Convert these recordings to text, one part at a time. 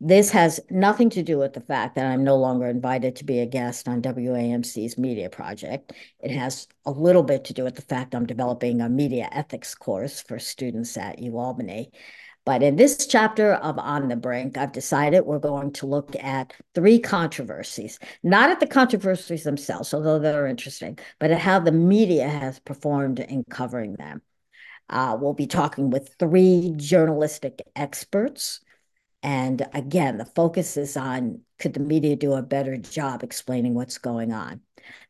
This has nothing to do with the fact that I'm no longer invited to be a guest on WAMC's media project. It has a little bit to do with the fact I'm developing a media ethics course for students at UAlbany. But in this chapter of On the Brink, I've decided we're going to look at three controversies, not at the controversies themselves, although they're interesting, but at how the media has performed in covering them. Uh, we'll be talking with three journalistic experts and again, the focus is on could the media do a better job explaining what's going on?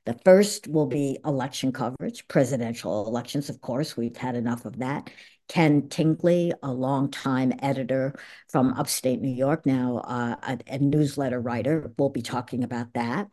The first will be election coverage, presidential elections, of course. We've had enough of that. Ken Tingley, a longtime editor from upstate New York, now uh, a, a newsletter writer, will be talking about that.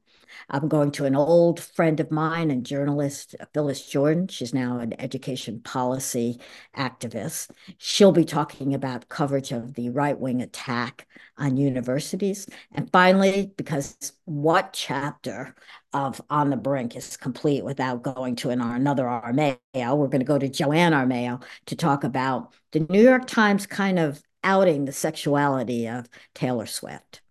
I'm going to an old friend of mine and journalist, Phyllis Jordan. She's now an education policy activist. She'll be talking about coverage of the right wing attack on universities. And finally, because what chapter of On the Brink is complete without going to an, another Armao, we're going to go to Joanne Armao to talk about the New York Times kind of outing the sexuality of Taylor Swift.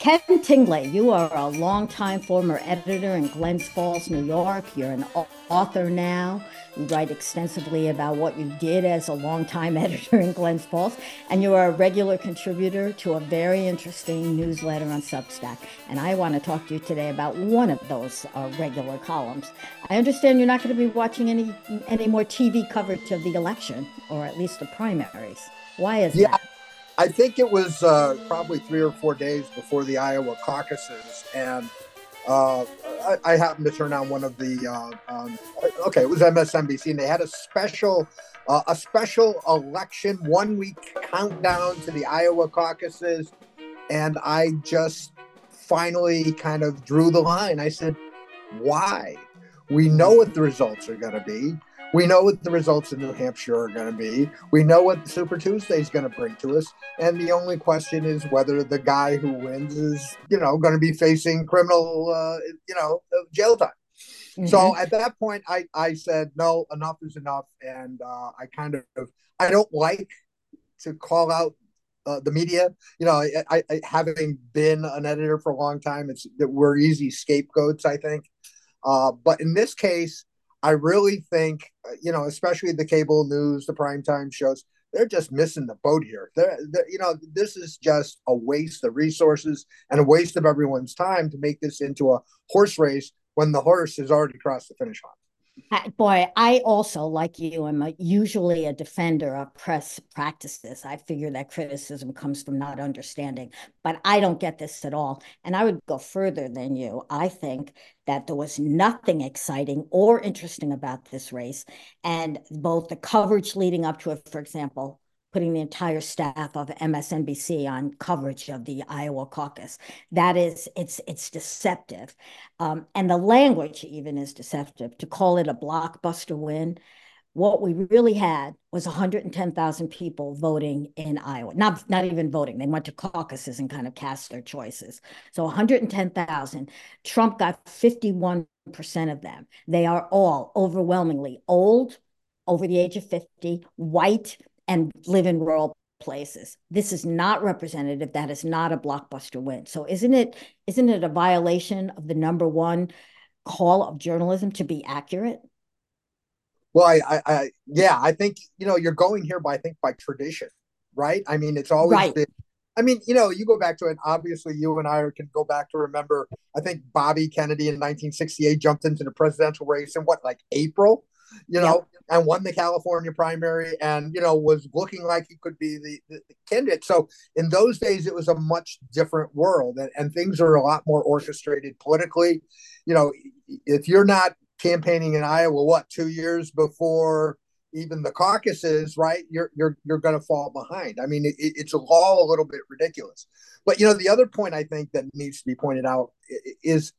Ken Tingley, you are a longtime former editor in Glens Falls, New York. You're an author now. You write extensively about what you did as a longtime editor in Glens Falls, and you are a regular contributor to a very interesting newsletter on Substack. And I want to talk to you today about one of those uh, regular columns. I understand you're not going to be watching any any more TV coverage of the election, or at least the primaries. Why is yeah. that? I think it was uh, probably three or four days before the Iowa caucuses, and uh, I, I, happened to turn on one of the. Uh, um, okay, it was MSNBC, and they had a special, uh, a special election one week countdown to the Iowa caucuses, and I just finally kind of drew the line. I said, "Why? We know what the results are going to be." We know what the results in New Hampshire are going to be. We know what Super Tuesday is going to bring to us. And the only question is whether the guy who wins is, you know, going to be facing criminal, uh, you know, jail time. Mm-hmm. So at that point, I, I said, no, enough is enough. And uh, I kind of, I don't like to call out uh, the media. You know, I, I, having been an editor for a long time, it's that we're easy scapegoats, I think. Uh, but in this case, I really think, uh, you know, especially the cable news, the primetime shows, they're just missing the boat here. They're, they're, you know, this is just a waste of resources and a waste of everyone's time to make this into a horse race when the horse has already crossed the finish line boy, I also, like you, am a, usually a defender of press practices. I figure that criticism comes from not understanding, but I don't get this at all. And I would go further than you. I think that there was nothing exciting or interesting about this race. And both the coverage leading up to it, for example, putting the entire staff of MSNBC on coverage of the Iowa caucus. That is, it's it's deceptive, um, and the language even is deceptive. To call it a blockbuster win, what we really had was 110,000 people voting in Iowa. Not not even voting; they went to caucuses and kind of cast their choices. So 110,000. Trump got 51 percent of them. They are all overwhelmingly old, over the age of 50, white and live in rural places. This is not representative. That is not a blockbuster win. So isn't it isn't it a violation of the number one call of journalism to be accurate? Well, I, I, I yeah, I think you know you're going here by I think by tradition, right? I mean, it's always right. been. I mean, you know, you go back to it. Obviously, you and I can go back to remember. I think Bobby Kennedy in 1968 jumped into the presidential race in what, like April, you know, and won the California primary and, you know, was looking like he could be the, the, the, candidate. So in those days, it was a much different world and, and things are a lot more orchestrated politically. You know, if you're not campaigning in Iowa, what, two years before even the caucuses, right? You're you're you're going to fall behind. I mean, it, it's all a little bit ridiculous. But you know, the other point I think that needs to be pointed out is,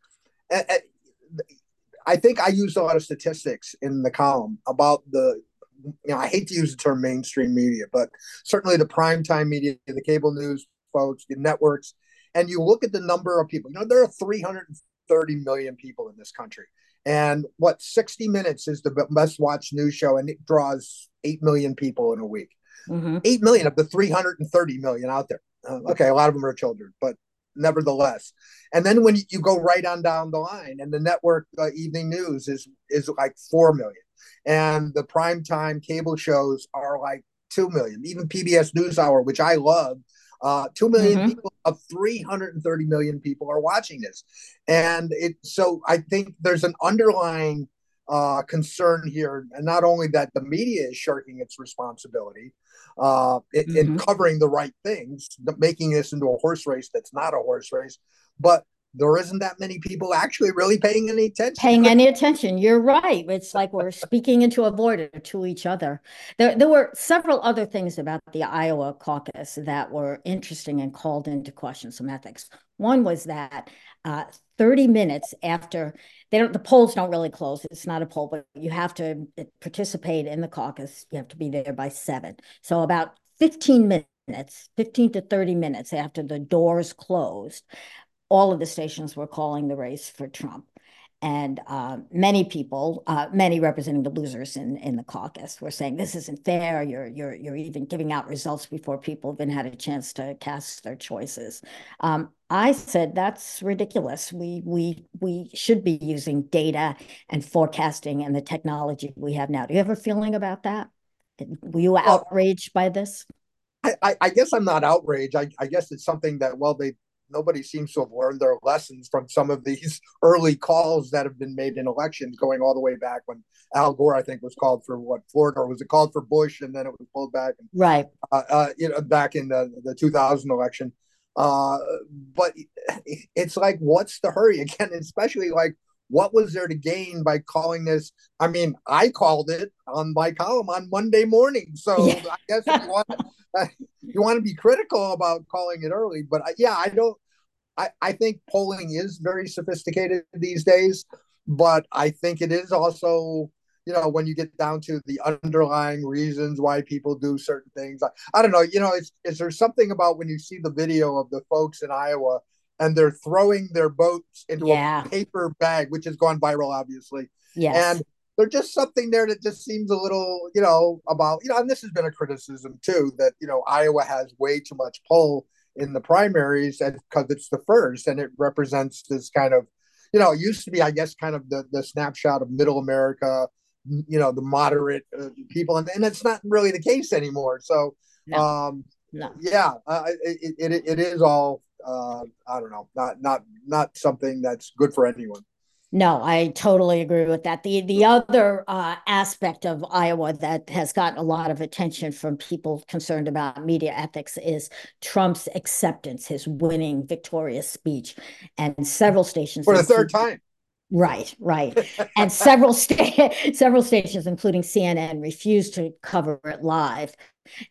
I think I used a lot of statistics in the column about the, you know, I hate to use the term mainstream media, but certainly the primetime media, the cable news folks, the networks, and you look at the number of people. You know, there are 330 million people in this country, And what 60 Minutes is the best watched news show, and it draws 8 million people in a week. Mm-hmm. 8 million of the 330 million out there. Uh, okay, a lot of them are children, but nevertheless. And then when you go right on down the line, and the network uh, evening news is is like 4 million, and the primetime cable shows are like 2 million. Even PBS NewsHour, which I love, uh, 2 million mm-hmm. people of 330 million people are watching this. And it so I think there's an underlying uh, concern here, and not only that the media is shirking its responsibility uh, in, mm-hmm. in covering the right things, making this into a horse race that's not a horse race, but there isn't that many people actually really paying any attention. Paying any attention. You're right. It's like we're speaking into a void to each other. There, there were several other things about the Iowa caucus that were interesting and called into question some ethics. One was that uh, 30 minutes after they don't, the polls don't really close. It's not a poll, but you have to participate in the caucus. You have to be there by seven. So about 15 minutes, 15 to 30 minutes after the doors closed, all of the stations were calling the race for Trump. And uh, many people, uh, many representing the losers in, in the caucus, were saying this isn't fair. You're you're you're even giving out results before people even had a chance to cast their choices. Um, I said that's ridiculous. We we we should be using data and forecasting and the technology we have now. Do you have a feeling about that? Were you outraged by this? I, I, guess I'm not outraged. I, I guess it's something that well they nobody seems to have learned their lessons from some of these early calls that have been made in elections going all the way back when Al Gore, I think, was called for what Florida, or was it called for Bush, and then it was pulled back, and, right? Uh, uh, you know, back in the the 2000 election. Uh, but it's like, what's the hurry again? Especially like, what was there to gain by calling this? I mean, I called it on my column on Monday morning, so yeah. I guess you want you want to be critical about calling it early, but yeah, I don't. I, I think polling is very sophisticated these days, but I think it is also, you know, when you get down to the underlying reasons why people do certain things. I, I don't know, you know, is, is there something about when you see the video of the folks in Iowa and they're throwing their boats into yeah. a paper bag, which has gone viral, obviously. Yes. And there's just something there that just seems a little, you know, about, you know, and this has been a criticism too, that, you know, Iowa has way too much pull in the primaries because it's the first and it represents this kind of, you know, it used to be, I guess, kind of the, the snapshot of middle America, you know, the moderate uh, people. And, and it's not really the case anymore. So, no. um, no. yeah, uh, it, it, it is all, uh, I don't know, not, not, not something that's good for anyone. No, I totally agree with that. The the other uh, aspect of Iowa that has gotten a lot of attention from people concerned about media ethics is Trump's acceptance, his winning victorious speech, and several stations for the third time. Right, right, and several sta- several stations, including CNN, refused to cover it live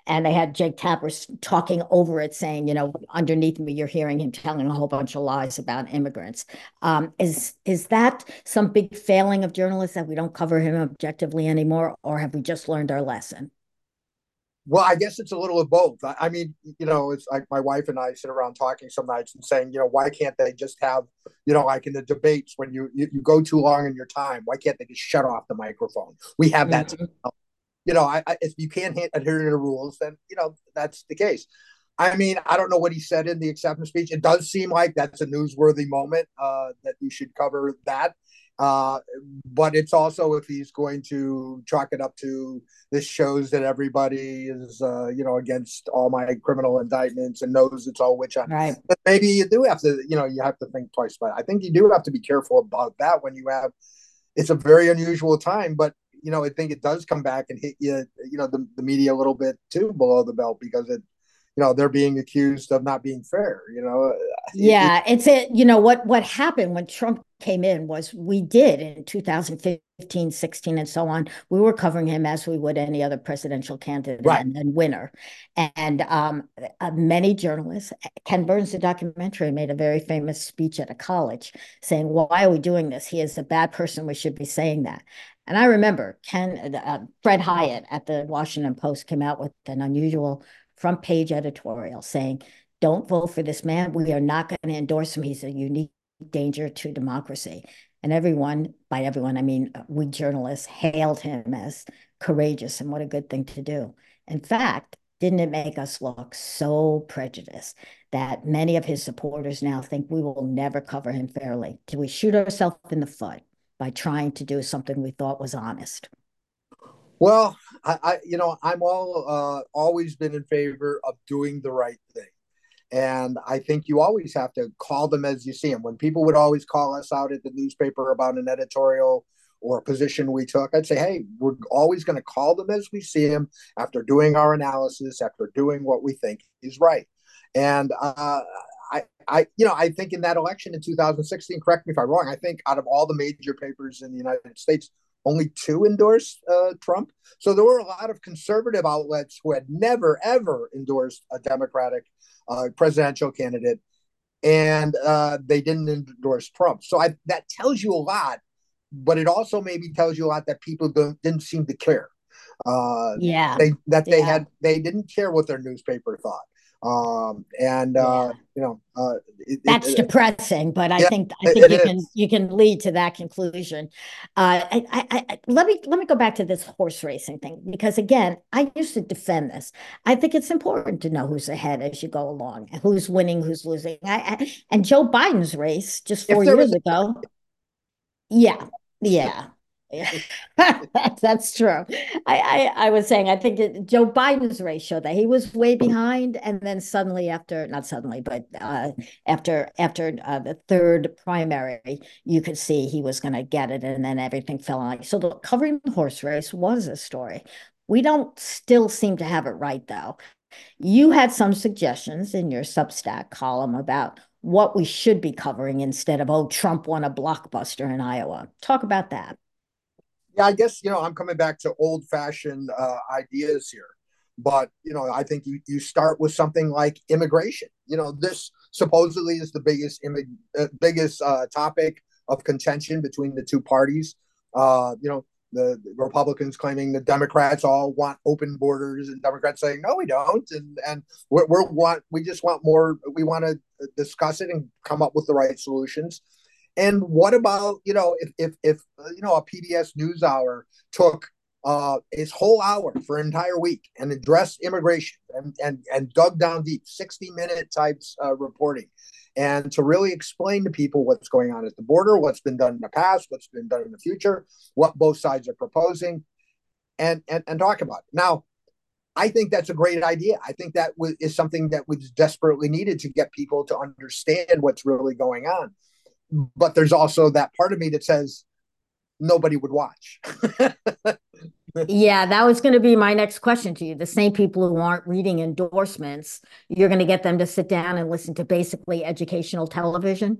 and they had Jake Tapper talking over it, saying, you know, underneath me, you're hearing him telling a whole bunch of lies about immigrants. Um, is is that some big failing of journalists that we don't cover him objectively anymore, or have we just learned our lesson? Well, I guess it's a little of both. I, mean, you know, it's like my wife and I sit around talking some nights and saying, you know, why can't they just have, you know, like in the debates when you you, you go too long in your time, why can't they just shut off the microphone? We have that mm-hmm you know, I, I, if you can't adhere to the rules, then you know that's the case. I mean, I don't know what he said in the acceptance speech. It does seem like that's a newsworthy moment uh, that you should cover that. Uh, but it's also if he's going to chalk it up to this shows that everybody is, uh, you know, against all my criminal indictments and knows it's all witch hunt. Right. But maybe you do have to, you know, you have to think twice about it. I think you do have to be careful about that when you have. It's a very unusual time, but you know, I think it does come back and hit you, you know, the, the media a little bit too below the belt because it, you know, they're being accused of not being fair, you know. Yeah, it's it, you know, what what happened when Trump came in was we did in 2015, 16, and so on. We were covering him as we would any other presidential candidate right. and, and, winner. And um, uh, many journalists, Ken Burns, the documentary, made a very famous speech at a college saying, Why are we doing this? He is a bad person. We should be saying that. And I remember Ken, uh, Fred Hiatt at the Washington Post came out with an unusual front page editorial saying, don't vote for this man. We are not going to endorse him. He's a unique danger to democracy. And everyone, by everyone, I mean uh, we journalists, hailed him as courageous and what a good thing to do. In fact, didn't it make us look so prejudiced that many of his supporters now think we will never cover him fairly? Do we shoot ourselves in the foot by trying to do something we thought was honest? Well, I, I you know, I'm all uh, always been in favor of doing the right thing. And I think you always have to call them as you see them. When people would always call us out at the newspaper about an editorial or a position we took, I'd say, hey, we're always going to call them as we see them after doing our analysis, after doing what we think is right. And uh, I, I, you know, I think in that election in 2016, correct me if I'm wrong, I think out of all the major papers in the United States, only two endorsed uh, Trump. So there were a lot of conservative outlets who had never, ever endorsed a Democratic uh, presidential candidate, and uh, they didn't endorse Trump. So I, that tells you a lot, but it also maybe tells you a lot that people don't, didn't seem to care. Uh, yeah, they, that they yeah. had they didn't care what their newspaper thought um and uh you know uh it, that's it, depressing but i yeah, think i think you is. can you can lead to that conclusion. Uh I, I, I let me let me go back to this horse racing thing because again i used to defend this. I think it's important to know who's ahead as you go along who's winning who's losing. I, I and joe biden's race just four years was- ago yeah yeah yeah, that's true. I, I, I was saying I think it, Joe Biden's race showed that he was way behind, and then suddenly after not suddenly, but uh, after after uh, the third primary, you could see he was going to get it, and then everything fell on. So the covering the horse race was a story. We don't still seem to have it right though. You had some suggestions in your Substack column about what we should be covering instead of oh Trump won a blockbuster in Iowa. Talk about that yeah, I guess you know I'm coming back to old fashioned uh, ideas here, but you know I think you you start with something like immigration. You know, this supposedly is the biggest Im- uh, biggest uh, topic of contention between the two parties. Uh, you know, the, the, Republicans claiming the Democrats all want open borders, and Democrats saying no, we don't, and and we're, we're want we just want more. We want to discuss it and come up with the right solutions. And what about you know if if if uh, you know a PBS NewsHour took uh, its whole hour for an entire week and addressed immigration and and and dug down deep, sixty minute types uh, reporting, and to really explain to people what's going on at the border, what's been done in the past, what's been done in the future, what both sides are proposing, and and and talk about it. Now, I think that's a great idea. I think that is something that was desperately needed to get people to understand what's really going on but there's also that part of me that says nobody would watch. yeah, that was going to be my next question to you. The same people who aren't reading endorsements, you're going to get them to sit down and listen to basically educational television.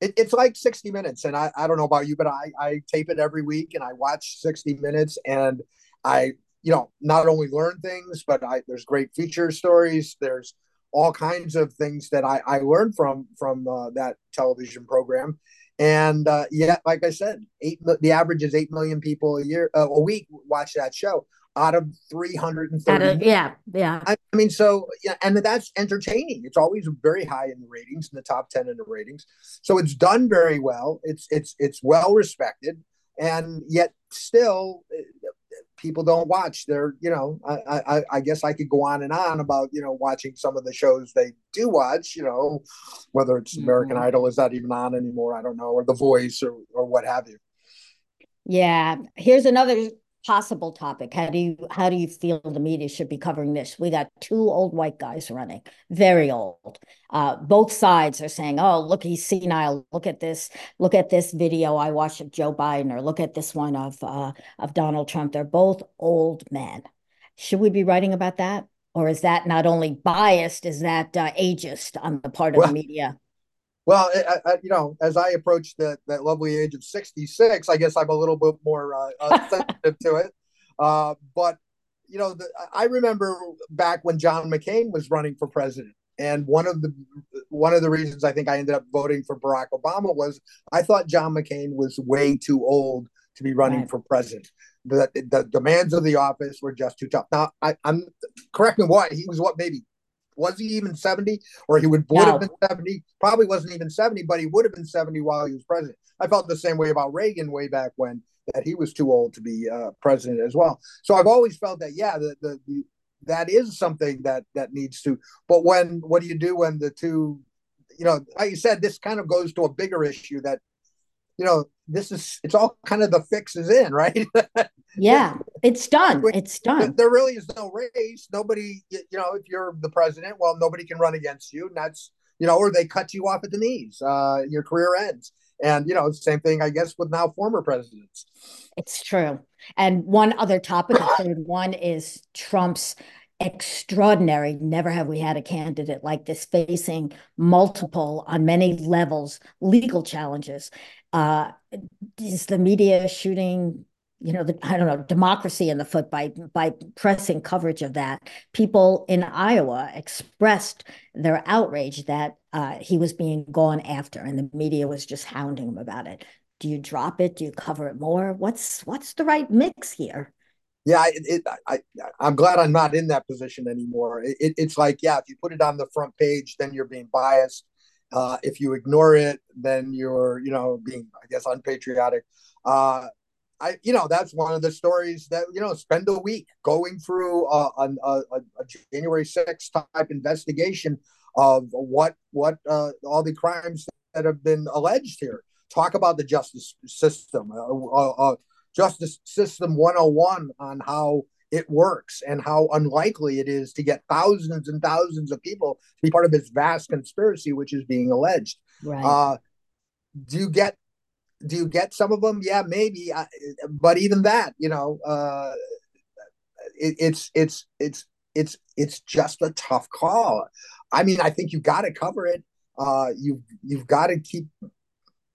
It, it's like 60 minutes. And I, I don't know about you, but I, I tape it every week and I watch 60 minutes and I, you know, not only learn things, but I, there's great feature stories. There's all kinds of things that I, I learned from from uh, that television program. And uh, yeah, like I said, eight the average is eight million people a year uh, a week watch that show out of 330 yeah yeah. I mean so yeah and that's entertaining. It's always very high in the ratings in the top 10 in the ratings. So it's done very well. It's it's it's well respected. And yet still people don't watch. They're, you know, I, I, I guess I could go on and on about, you know, watching some of the shows they do watch, you know, whether it's mm-hmm. American Idol is that even on anymore, I don't know, or The Voice or or what have you. Yeah. Here's another possible topic. How do you how do you feel the media should be covering this? We got two old white guys running, very old. Uh, both sides are saying, "Oh, look, he's senile. Look at this. Look at this video I watched of Joe Biden, or look at this one of uh, of Donald Trump." They're both old men. Should we be writing about that, or is that not only biased, is that uh, ageist on the part of well, the media? Well, I, I, you know, as I approach that that lovely age of sixty six, I guess I'm a little bit more uh, uh, sensitive to it. Uh, but you know, the, I remember back when John McCain was running for president, and one of the one of the reasons I think I ended up voting for Barack Obama was I thought John McCain was way too old to be running right. for president. The, the demands of the office were just too tough. Now, I, am correct me what he was what maybe was he even 70 or he would, would no. have been 70 probably wasn't even 70 but he would have been 70 while he was president. I felt the same way about reagan way back when that he was too old to be uh, president as well. So i've always felt that yeah the, the, the that is something that that needs to but when what do you do when the two you know like you said this kind of goes to a bigger issue that you know this is it's all kind of the fix is in right? Yeah it's done. It's done. there really is no race. Nobody you know if you're the president well nobody can run against you and that's you know or they cut you off at the knees uh your career ends. And you know same thing i guess with now former presidents. It's true. And one other topic the third one is trump's extraordinary. Never have we had a candidate like this facing multiple, on many levels, legal challenges. Uh, is the media shooting you know, the, I don't know, democracy in the foot by by pressing coverage of that. People in Iowa expressed their outrage that uh, he was being gone after, and the media was just hounding him about it. Do you drop it? Do you cover it more? What's what's the right mix here? Yeah, it, it, I, I'm glad I'm not in that position anymore. It, it, it's like, yeah, if you put it on the front page, then you're being biased. Uh, if you ignore it, then you're, you know, being, I guess, unpatriotic. Uh, I, you know, that's one of the stories that you know. Spend a week going through a, a, a January 6th type investigation of what what uh, all the crimes that have been alleged here. Talk about the justice system, uh, uh, uh justice system 101 on how it works and how unlikely it is to get thousands and thousands of people to be part of this vast conspiracy which is being alleged. Right. Uh, do you get do you get some of them? Yeah, maybe. but even that, you know, uh, it, it's it's it's it's it's just a tough call. I mean, I think you've got to cover it. Uh, you you've got to keep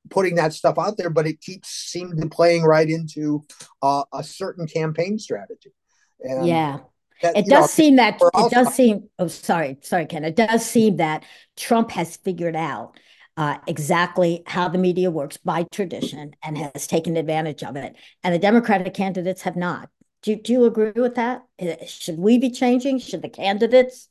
putting that stuff out there, but it keeps seeming to playing right into uh, a certain campaign strategy. And yeah. That, it does know, seem that it does seem oh sorry sorry ken it does seem that trump has figured out uh, exactly how the media works by tradition and has taken advantage of it. And the Democratic candidates have not. Do, do you agree with that? Uh, should we be changing? Should the candidates?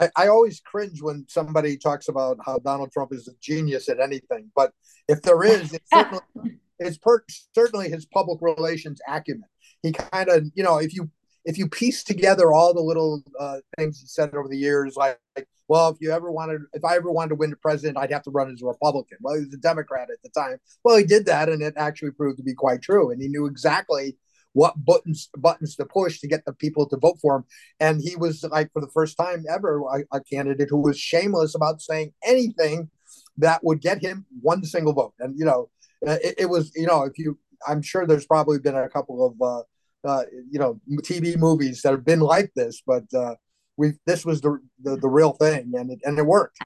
I, I always cringe when somebody talks about how Donald Trump is a genius at anything. But if there is, it's certainly, it's per, certainly his public relations acumen. He kind of, you know, if you if you piece together all the little uh, things he said over the years, like, like, well, if you ever wanted, if I ever wanted to win the president, I'd have to run as a Republican. Well, he was a Democrat at the time. Well, he did that, and it actually proved to be quite true. And he knew exactly what buttons buttons to push to get the people to vote for him. And he was like, for the first time ever, a, a candidate who was shameless about saying anything that would get him one single vote. And you know, it, it was, you know, if you, I'm sure there's probably been a couple of. Uh, uh, you know TV movies that have been like this, but uh, we this was the, the, the real thing, and it and it worked.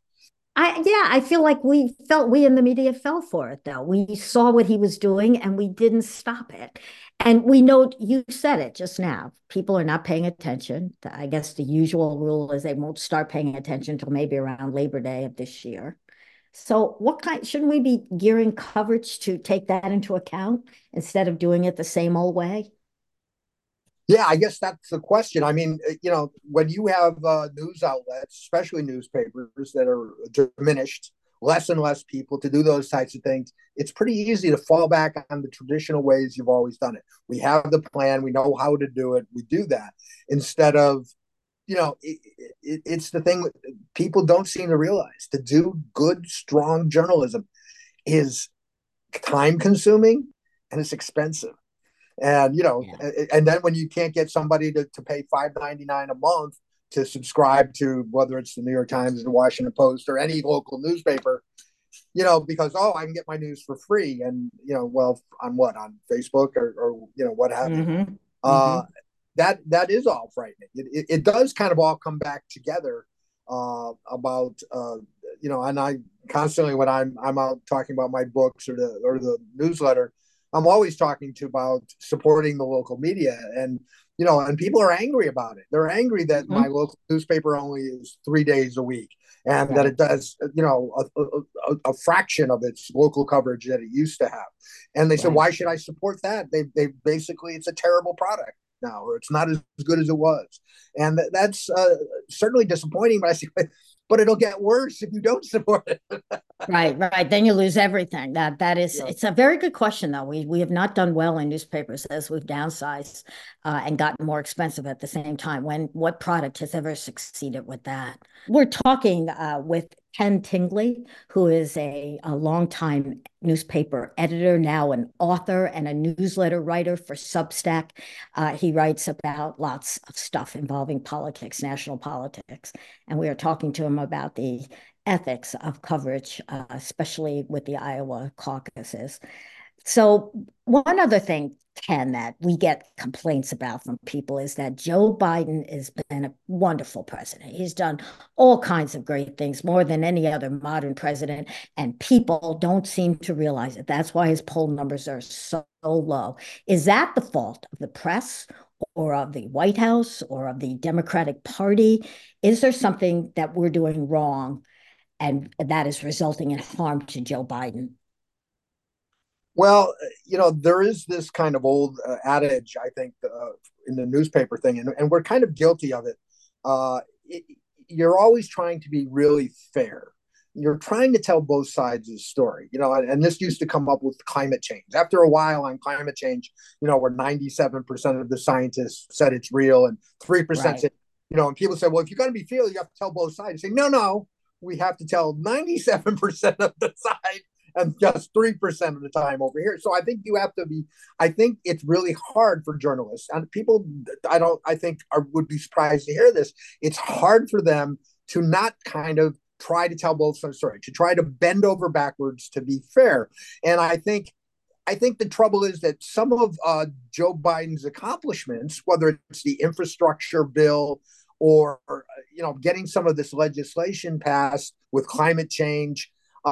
I yeah, I feel like we felt we in the media fell for it though. We saw what he was doing and we didn't stop it. And we know you said it just now. People are not paying attention. I guess the usual rule is they won't start paying attention until maybe around Labor Day of this year. So what kind shouldn't we be gearing coverage to take that into account instead of doing it the same old way? Yeah, I guess that's the question. I mean, uh, you know, when you have uh, news outlets, especially newspapers that are diminished, less and less people to do those types of things, it's pretty easy to fall back on the traditional ways you've always done it. We have the plan, we know how to do it, we do that instead of, you know, it, it, it's the thing people don't seem to realize to do good, strong journalism is time consuming and it's expensive and you know yeah. and then when you can't get somebody to, to pay 5.99 a month to subscribe to whether it's the new york times or the washington post or any local newspaper you know because oh i can get my news for free and you know well on what on facebook or, or you know what have you mm-hmm. uh, mm-hmm. that that is all frightening it, it, it, does kind of all come back together uh, about uh, you know and i constantly when i'm i'm out talking about my books or the or the newsletter I'm always talking to about supporting the local media and you know and people are angry about it they're angry that mm-hmm. my local newspaper only is three days a week and that it does you know a, a, a, fraction of its local coverage that it used to have and they right. said why should i support that they, they basically it's a terrible product now, or it's not as good as it was, and that's uh, certainly disappointing. But I see, but it'll get worse if you don't support it. right, right. Then you lose everything. That that is. Yeah. It's a very good question, though. We we have not done well in newspapers as we've downsized uh, and gotten more expensive at the same time. When what product has ever succeeded with that? We're talking uh, with Ken Tingley, who is a, a longtime newspaper editor, now an author and a newsletter writer for Substack. Uh, he writes about lots of stuff involving politics, national politics. And we are talking to him about the ethics of coverage, uh, especially with the Iowa caucuses. So, one other thing Ken, that we get complaints about from people is that Joe Biden has been a wonderful president. He's done all kinds of great things, more than any other modern president, and people don't seem to realize it. That's why his poll numbers are so low. Is that the fault of the press or of the White House or of the Democratic Party? Is there something that we're doing wrong and that is resulting in harm to Joe Biden? Well, you know, there is this kind of old uh, adage, I think, uh, in the newspaper thing, and, and we're kind of guilty of it. Uh, it. You're always trying to be really fair. You're trying to tell both sides of the story, you know, and, and this used to come up with climate change. After a while on climate change, you know, where 97% of the scientists said it's real and 3% right. said, you know, and people said, well, if you're going to be fair, you have to tell both sides. You say, no, no, we have to tell 97% of the side and just 3% of the time over here. So I think you have to be, I think it's really hard for journalists and people, I don't, I think are, would be surprised to hear this. It's hard for them to not kind of try to tell both sides story, to try to bend over backwards to be fair. And I think, I think the trouble is that some of uh, Joe Biden's accomplishments, whether it's the infrastructure bill or you know getting some of this legislation passed with climate change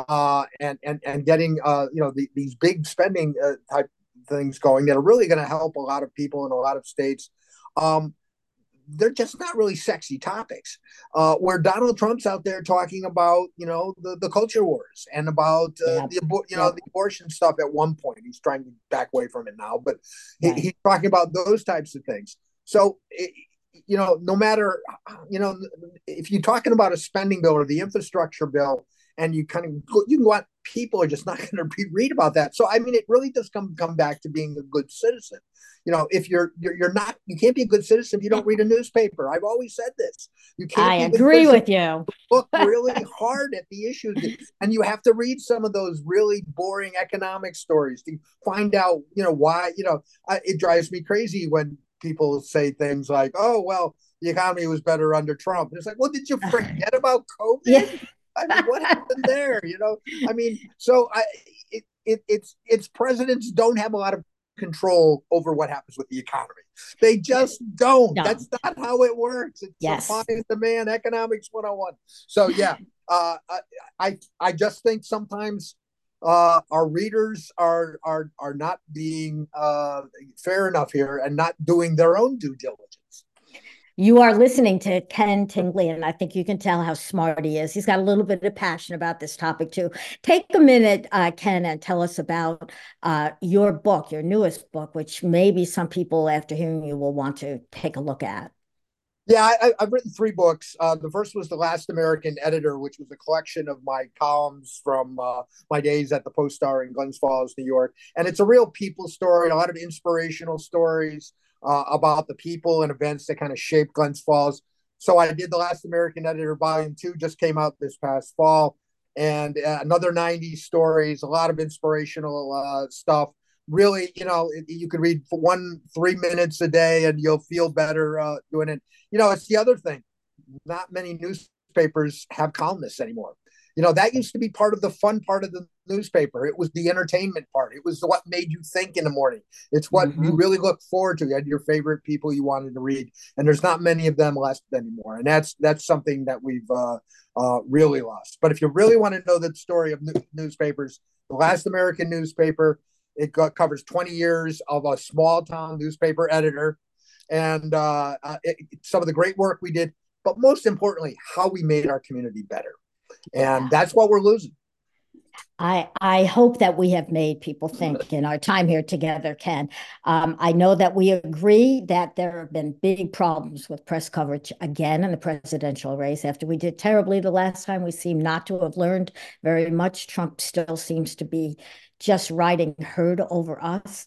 uh, and and and getting uh, you know the, these big spending uh, type things going that are really going to help a lot of people in a lot of states. Um, they're just not really sexy topics. Uh, where Donald Trump's out there talking about, you know, the, the culture wars and about uh, yeah. the you know the abortion stuff. At one point, he's trying to back away from it now, but he, he's talking about those types of things. So, it, you know, no matter, you know, if you're talking about a spending bill or the infrastructure bill, and you kind of go, you can go out people are just not going to read about that so i mean it really does come come back to being a good citizen you know if you're, you're you're not you can't be a good citizen if you don't read a newspaper i've always said this you can't i agree with you look really hard at the issues and you have to read some of those really boring economic stories to find out you know why you know I, it drives me crazy when people say things like oh well the economy was better under Trump. It's like, well, did you forget about COVID? Yeah. I mean, what happened there? You know, I mean, so I, it, it, it's it's presidents don't have a lot of control over what happens with the economy. They just don't. No. That's not how it works. It's yes. supply and demand, economics 101. So yeah, uh, I I just think sometimes uh, our readers are are are not being uh, fair enough here and not doing their own due diligence. You are listening to Ken Tingley, and I think you can tell how smart he is. He's got a little bit of passion about this topic too. Take a minute, uh, Ken, and tell us about uh, your book, your newest book, which maybe some people, after hearing you, will want to take a look at. Yeah, I, have written three books. Uh, the first was The Last American Editor, which was a collection of my columns from uh, my days at the Post Star in Glens Falls, New York. And it's a real people story, a lot of inspirational stories uh, about the people and events that kind of shaped Glens Falls. So I did the Last American Editor Volume Two, just came out this past fall, and uh, another 90 stories, a lot of inspirational uh, stuff. Really, you know, you could read one three minutes a day, and you'll feel better uh, doing it. You know, it's the other thing. Not many newspapers have columnists anymore. You know, that used to be part of the fun part of the newspaper. It was the entertainment part. It was what made you think in the morning. It's what mm-hmm. you really look forward to. You had your favorite people you wanted to read, and there's not many of them left anymore. And that's that's something that we've uh, uh, really lost. But if you really want to know the story of newspapers, the last American newspaper, it got, covers 20 years of a small town newspaper editor, and uh, uh it, some of the great work we did. But most importantly, how we made our community better and that's what we're losing. I, I hope that we have made people think in our time here together, Ken. Um, I know that we agree that there have been big problems with press coverage again in the presidential race. After we did terribly the last time, we seem not to have learned very much. Trump still seems to be just riding herd over us.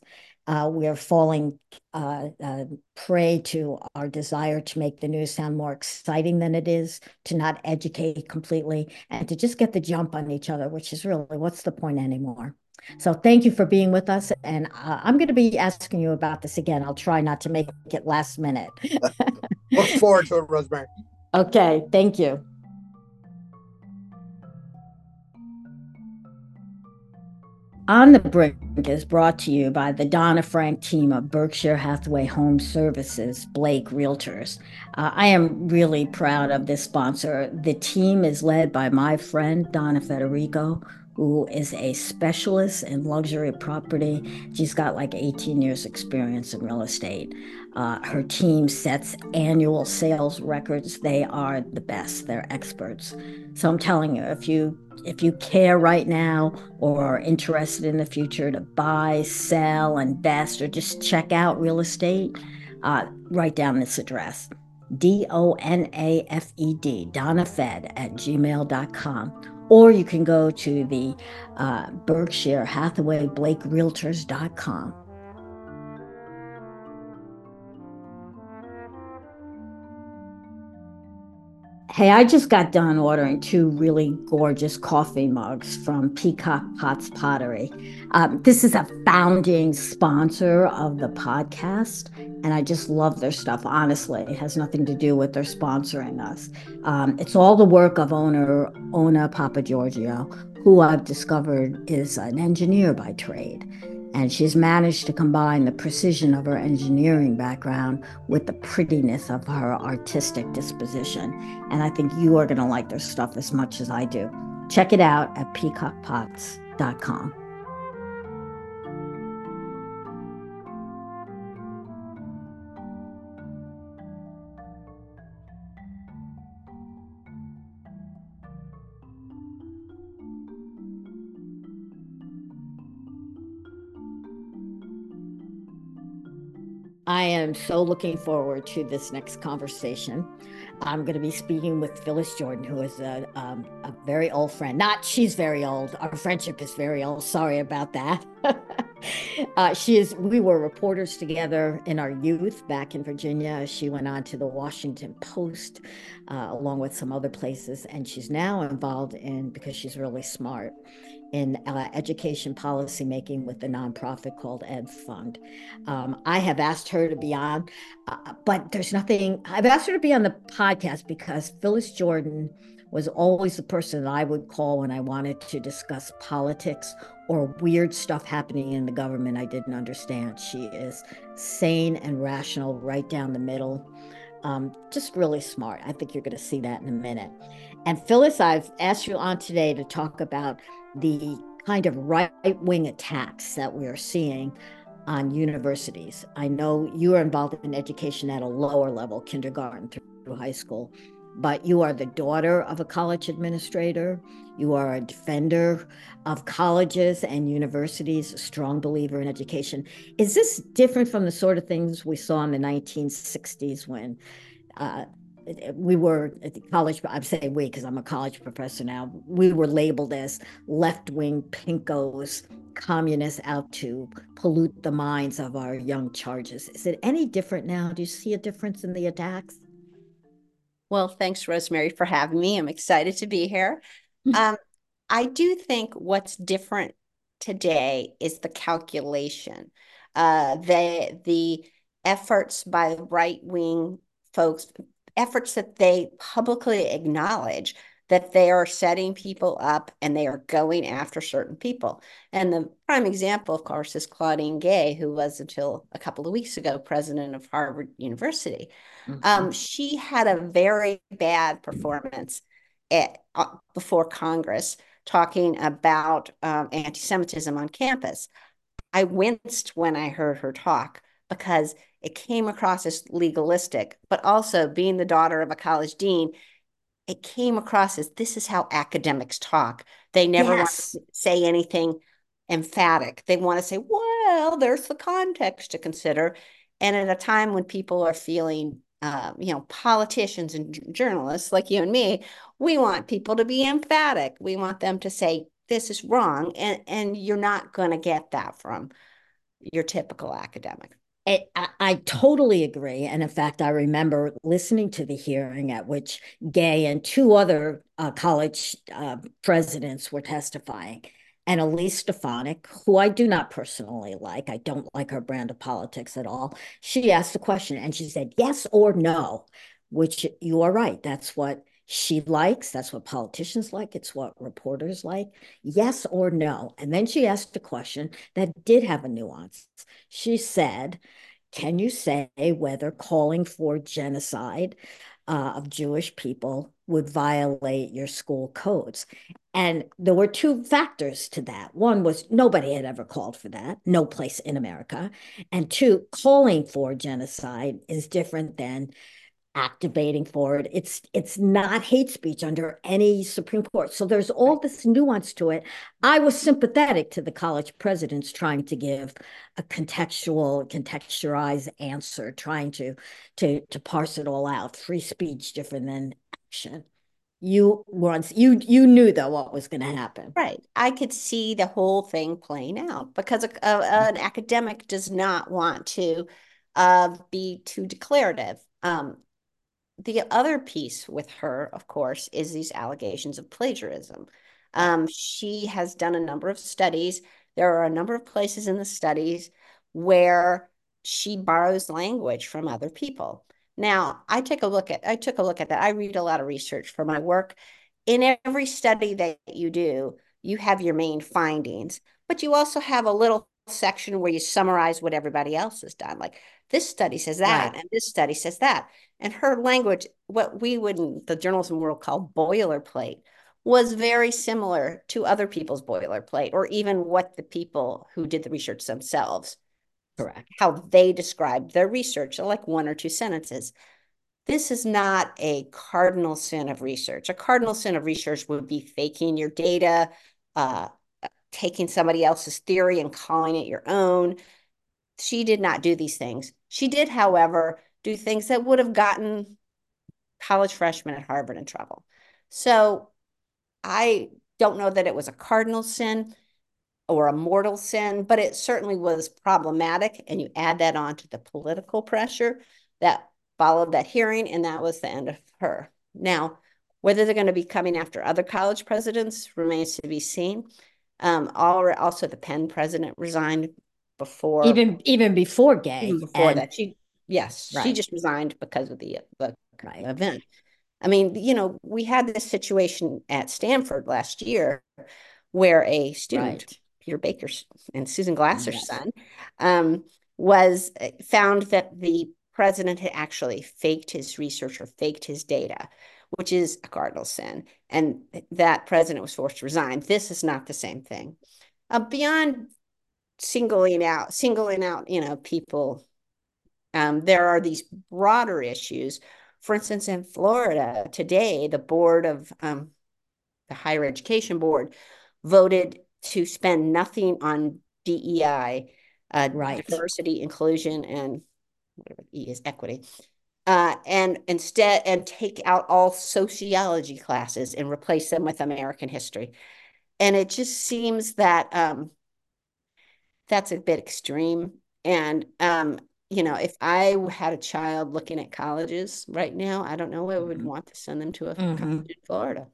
Uh, we are falling uh, uh, prey to our desire to make the news sound more exciting than it is, to not educate completely, and to just get the jump on each other, which is really what's the point anymore? So thank you for being with us. And uh, I'm going to be asking you about this again. I'll try not to make it last minute. Look forward to it, Rosemary. Okay. Thank you. On the Brink is brought to you by the Donna Frank team of Berkshire Hathaway Home Services, Blake Realtors. Uh, I am really proud of this sponsor. The team is led by my friend Donna Federico, who is a specialist in luxury property. She's got like 18 years experience in real estate. Uh, her team sets annual sales records. They are the best. They're experts. So I'm telling you, if you if you care right now or are interested in the future to buy, sell, invest, or just check out real estate, uh, write down this address D O N A F E D, Donna Fed at gmail.com. Or you can go to the uh, Berkshire Hathaway Blake Realtors.com. Hey, I just got done ordering two really gorgeous coffee mugs from Peacock Pots Pottery. Um, this is a founding sponsor of the podcast, and I just love their stuff. Honestly, it has nothing to do with their sponsoring us. Um, it's all the work of owner Ona Papagiorgio, who I've discovered is an engineer by trade. And she's managed to combine the precision of her engineering background with the prettiness of her artistic disposition. And I think you are going to like their stuff as much as I do. Check it out at peacockpots.com. I am so looking forward to this next conversation. I'm going to be speaking with Phyllis Jordan, who is a, um, a very old friend. Not she's very old. Our friendship is very old. Sorry about that. uh, she is. We were reporters together in our youth back in Virginia. She went on to the Washington Post, uh, along with some other places, and she's now involved in because she's really smart in uh, education policy making with the nonprofit called Ed Fund. Um, I have asked her to be on, uh, but there's nothing. I've asked her to be on the podcast because Phyllis Jordan was always the person that I would call when I wanted to discuss politics or weird stuff happening in the government I didn't understand. She is sane and rational, right down the middle. Um, just really smart. I think you're going to see that in a minute. And Phyllis, I've asked you on today to talk about the kind of right wing attacks that we are seeing on universities. I know you are involved in education at a lower level, kindergarten through high school, but you are the daughter of a college administrator. You are a defender of colleges and universities, a strong believer in education. Is this different from the sort of things we saw in the 1960s when uh, we were at the college i'm saying we because i'm a college professor now. We were labeled as left-wing pinkos communists out to pollute the minds of our young charges. Is it any different now? Do you see a difference in the attacks? Well thanks rosemary for having me. I'm excited to be here. Um, i do think what's different today is the calculation. Uh, the the efforts by right wing folks efforts that they publicly acknowledge that they are setting people up and they are going after certain people. And the prime example, of course, is Claudine Gay, who was until a couple of weeks ago president of Harvard University. Mm-hmm. Um, she had a very bad performance at, uh, before Congress talking about um, anti Semitism on campus. I winced when I heard her talk because it came across as legalistic, but also being the daughter of a college dean, it came across as this is how academics talk. They never Yes. want to say anything emphatic. They want to say, well, there's the context to consider. And at a time when people are feeling, uh, you know, politicians and journalists like you and me, we want people to be emphatic. We want them to say, this is wrong. And, and you're not going to get that from your typical academic. I, I, totally agree. And in fact, I remember listening to the hearing at which Gay and two other uh, college uh, presidents were testifying. And Elise Stefanik, who I do not personally like, I don't like her brand of politics at all. She asked the question and she said, yes or no, which you are right. That's what she likes. That's what politicians like. It's what reporters like. Yes or no. And then she asked a question that did have a nuance. She said, Can you say whether calling for genocide uh, of Jewish people would violate your school codes? And there were two factors to that. One was nobody had ever called for that, no place in America. And two, calling for genocide is different than activating for it. It's it's not hate speech under any Supreme Court. So there's all this nuance to it. I was sympathetic to the college presidents trying to give a contextual, contextualized answer, trying to to to parse it all out. Free speech different than action. You once you you knew though what was going to happen. Right. I could see the whole thing playing out because a, a, an academic does not want to uh, be too declarative. Um, the other piece with her, of course, is these allegations of plagiarism. Um, she has done a number of studies. There are a number of places in the studies where she borrows language from other people. Now, I take a look at I took a look at that. I read a lot of research for my work. In every study that you do, you have your main findings, but you also have a little section where you summarize what everybody else has done. Like this study says that, right. and this study says that. And her language, what we would in the journalism world call boilerplate, was very similar to other people's boilerplate, or even what the people who did the research themselves, correct, how they described their research, like one or two sentences. This is not a cardinal sin of research. A cardinal sin of research would be faking your data, uh, taking somebody else's theory and calling it your own. She did not do these things. She did, however, do things that would have gotten college freshmen at Harvard in trouble. So I don't know that it was a cardinal sin or a mortal sin, but it certainly was problematic. And you add that on to the political pressure that followed that hearing, and that was the end of her. Now, whether they're going to be coming after other college presidents remains to be seen. Um, also, the Penn president resigned before even even before Gay. Even before and, that, she yes, right. she just resigned because of the the right. event. I mean, you know, we had this situation at Stanford last year where a student, right. Peter Baker and Susan Glasser's yes. son, um, was uh, found that the president had actually faked his research or faked his data which is a cardinal sin, and that president was forced to resign. This is not the same thing. Uh, beyond singling out, singling out, you know, people, um, there are these broader issues. For instance, in Florida today, the board of um, the higher education board voted to spend nothing on DEI, uh, right. diversity, inclusion, and whatever E is equity uh, and instead and take out all sociology classes and replace them with American history. And it just seems that um, that's a bit extreme. And um, you know, if I had a child looking at colleges right now, I don't know I would mm-hmm. want to send them to a mm-hmm. college in Florida.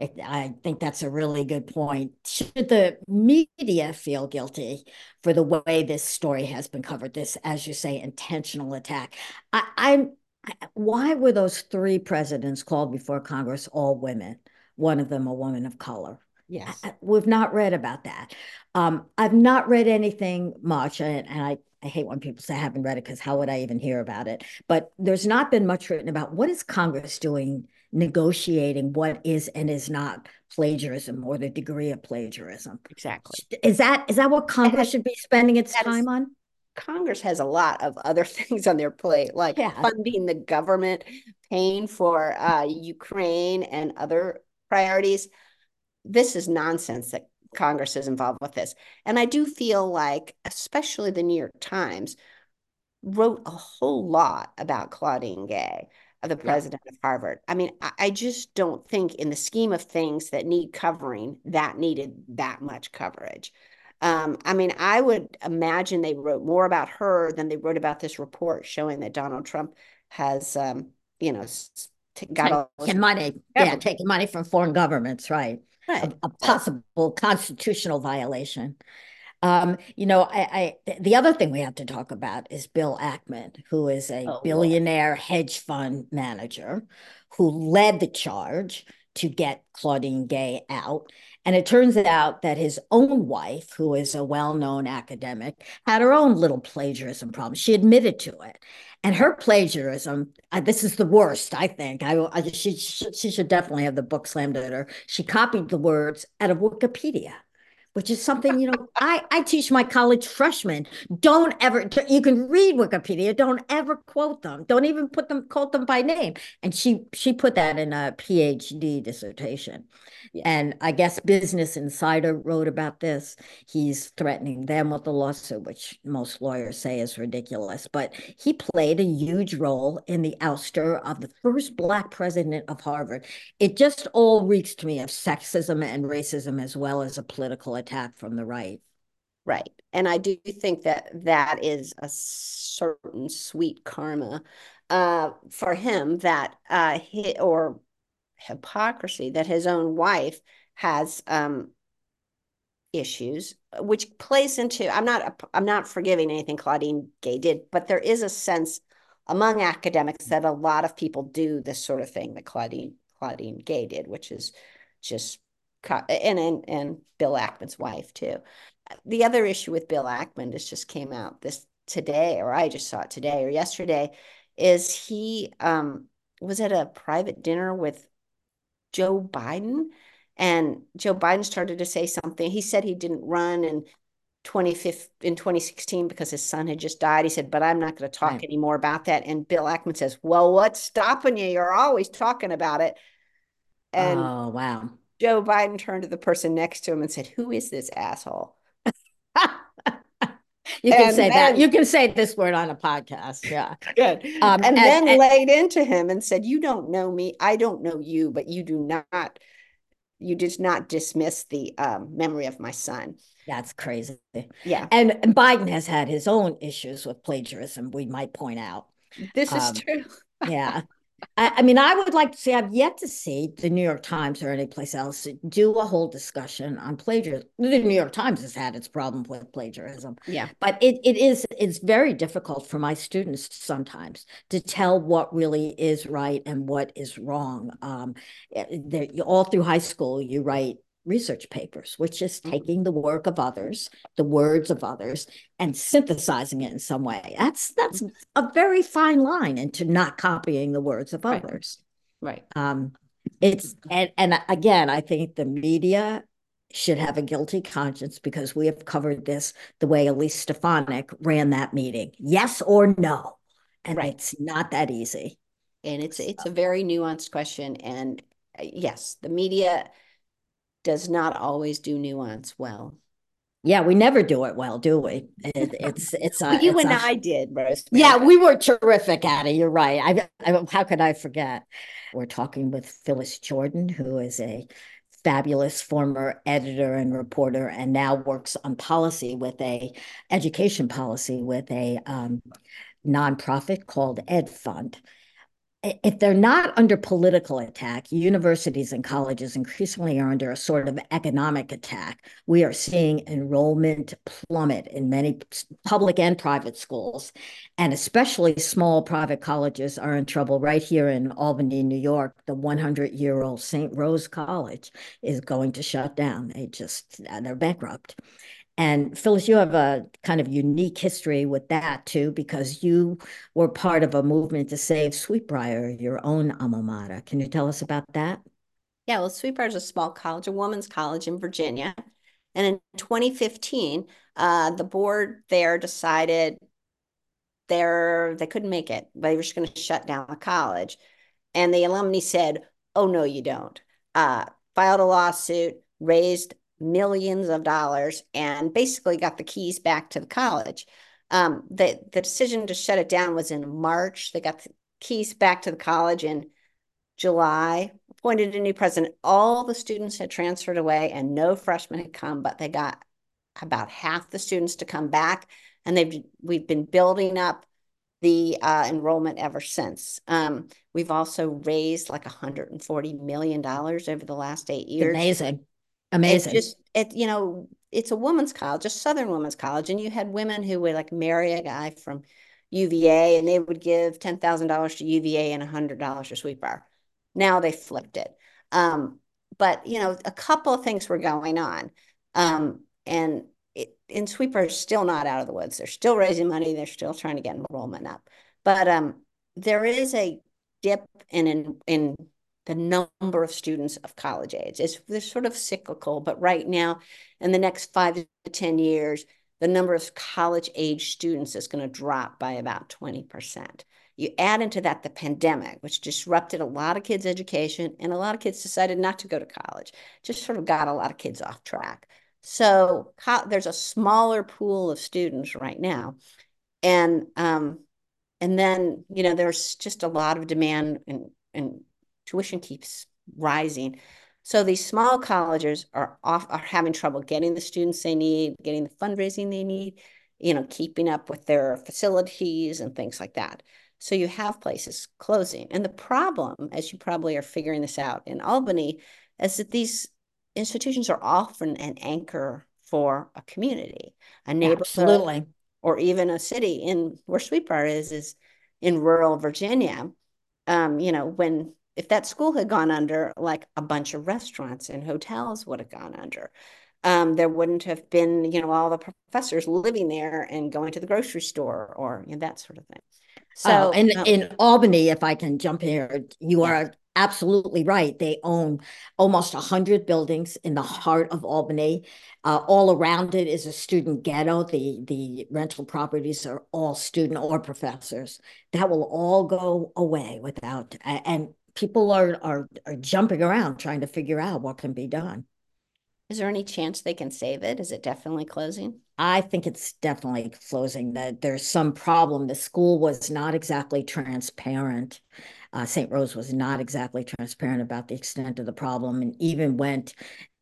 I think that's a really good point. Should the media feel guilty for the way this story has been covered, this, as you say, intentional attack? I, I'm why were those three presidents called before Congress all women? One of them a woman of color. Yes. I, we've not read about that. Um, I've not read anything much, and, and I, I hate when people say I haven't read it because how would I even hear about it? But there's not been much written about what is Congress doing negotiating what is and is not plagiarism or the degree of plagiarism. Exactly. Is that is that what Congress should be spending its time is, on? Congress has a lot of other things on their plate, like yeah. funding the government, paying for uh, Ukraine and other priorities. this is nonsense that Congress is involved with this. And I do feel like, especially the New York Times, wrote a whole lot about Claudine Gay, the president yeah. of Harvard. I mean, I, I, just don't think, in the scheme of things that need covering, that needed that much coverage. Um, I mean, I would imagine they wrote more about her than they wrote about this report showing that Donald Trump has, um, you know, got taking money. Yeah, taking money from foreign governments, right? Right. A, a possible constitutional violation. Um, you know, I, I, the other thing we have to talk about is Bill Ackman, who is a oh, billionaire hedge fund manager who led the charge to get Claudine Gay out. And it turns out that his own wife, who is a well known academic, had her own little plagiarism problem. She admitted to it. And her plagiarism, uh, this is the worst, I think. I, I she, she should definitely have the book slammed at her. She copied the words out of Wikipedia which is something you know I, I teach my college freshmen don't ever you can read wikipedia don't ever quote them don't even put them quote them by name. And she she put that in a phd dissertation. Yeah. and i guess business insider wrote about this. He's threatening them with a lawsuit which most lawyers say is ridiculous. But he played a huge role in the ouster of the first black president of harvard. It just all reeks to me of sexism and racism as well as a political attack from the right. Right. And I do think that that is a certain sweet karma uh, for him that uh, he, or hypocrisy that his own wife has um, issues, which plays into. I'm not. I'm not forgiving anything Claudine Gay did, but there is a sense among academics that a lot of people do this sort of thing that Claudine Claudine Gay did, which is just and and and Bill Ackman's wife too. The other issue with Bill Ackman, this just came out this today, or I just saw it today or yesterday, is he um, was at a private dinner with Joe Biden, and Joe Biden started to say something. He said he didn't run in 25 in 2016 because his son had just died. He said, "But I'm not going to talk right. anymore about that." And Bill Ackman says, "Well, what's stopping you? You're always talking about it." And oh wow! Joe Biden turned to the person next to him and said, Who is this asshole? you can and say then, that. You can say this word on a podcast. Yeah. Good. Um, and, and, then and, laid into him and said, You don't know me. I don't know you, but you do not, you did not dismiss the um, memory of my son. That's crazy. Yeah. And, and Biden has had his own issues with plagiarism, we might point out. This is um, true. yeah. I, I, mean, I would like to see, I've yet to see the New York Times or any place else do a whole discussion on plagiarism. The New York Times has had its problem with plagiarism. Yeah. But it, it is, it's very difficult for my students sometimes to tell what really is right and what is wrong. Um, eh, all through high school, you write research papers, which is mm-hmm. taking the work of others, the words of others, and synthesizing it in some way. That's that's a very fine line into not copying the words of right. others. Right. Um, it's and and again, I think the media should have a guilty conscience because we have covered this the way Elise Stefanik ran that meeting. Yes or no. And right. it's not that easy. And it's it's a very nuanced question. And uh, yes, the media does not always do nuance well. Yeah, we never do it well, do we? It, it's it's a, you it's and a, I did, Rose. Yeah, we were terrific at it. You're right. I, I how could I forget? We're talking with Phyllis Jordan, who is a fabulous former editor and reporter, and now works on policy with a education policy with a um, nonprofit called Ed Fund if they're not under political attack, universities and colleges increasingly are under a sort of economic attack. We are seeing enrollment plummet in many public and private schools, and especially small private colleges are in trouble. Right here in Albany, New York, the 100 year old St. Rose College is going to shut down. They just, they're bankrupt. And Phyllis, you have a kind of unique history with that too, because you were part of a movement to save Sweetbriar, your own alma mater. Can you tell us about that? Yeah, well, Sweetbriar is a small college, a woman's college in Virginia. And in 2015, uh, the board there decided they're, they couldn't make it. They were just going to shut down the college. And the alumni said, oh, no, you don't. Uh, filed a lawsuit raised millions of dollars and basically got the keys back to the college. Um, the, the decision to shut it down was in March. They got the keys back to the college in July, appointed a new president. All the students had transferred away and no freshmen had come, but they got about half the students to come back. And they've we've been building up the uh, enrollment ever since. Um, we've also raised like 140 million dollars over the last eight years. Amazing, amazing. It's just it, you know, it's a women's college, a Southern women's college, and you had women who would like marry a guy from UVA, and they would give ten thousand dollars to UVA and hundred dollars to Sweetbriar. Now they flipped it. Um, but you know, a couple of things were going on, um, and it, and Sweetbriar is still not out of the woods. They're still raising money. They're still trying to get enrollment up. But um, there is a dip in, in in the number of students of college age. It's they're sort of cyclical, but right now, in the next five to ten years, the number of college age students is going to drop by about twenty percent. You add into that the pandemic, which disrupted a lot of kids' education, and a lot of kids decided not to go to college. Just sort of got a lot of kids off track. So there's a smaller pool of students right now. And um, and then, you know, there's just a lot of demand and, and tuition keeps rising. So these small colleges are off are having trouble getting the students they need, getting the fundraising they need, you know, keeping up with their facilities and things like that. So you have places closing. And the problem, as you probably are figuring this out in Albany, is that these institutions are often an anchor for a community, a neighborhood, Absolutely. or even a city. In where Sweetbriar is, is in rural Virginia. Um, you know, when if that school had gone under, like a bunch of restaurants and hotels would have gone under. Um, there wouldn't have been, you know, all the professors living there and going to the grocery store or you know, that sort of thing. So, oh, and um, in Albany, if I can jump here, you yeah. are absolutely right. They own almost 100 buildings in the heart of Albany. Uh, all around it is a student ghetto. The, the rental properties are all student or professors. That will all go away without, and people are, are, are jumping around trying to figure out what can be done. Is there any chance they can save it? Is it definitely closing? I think it's definitely closing. That there's some problem. The school was not exactly transparent uh, St. Rose was not exactly transparent about the extent of the problem and even went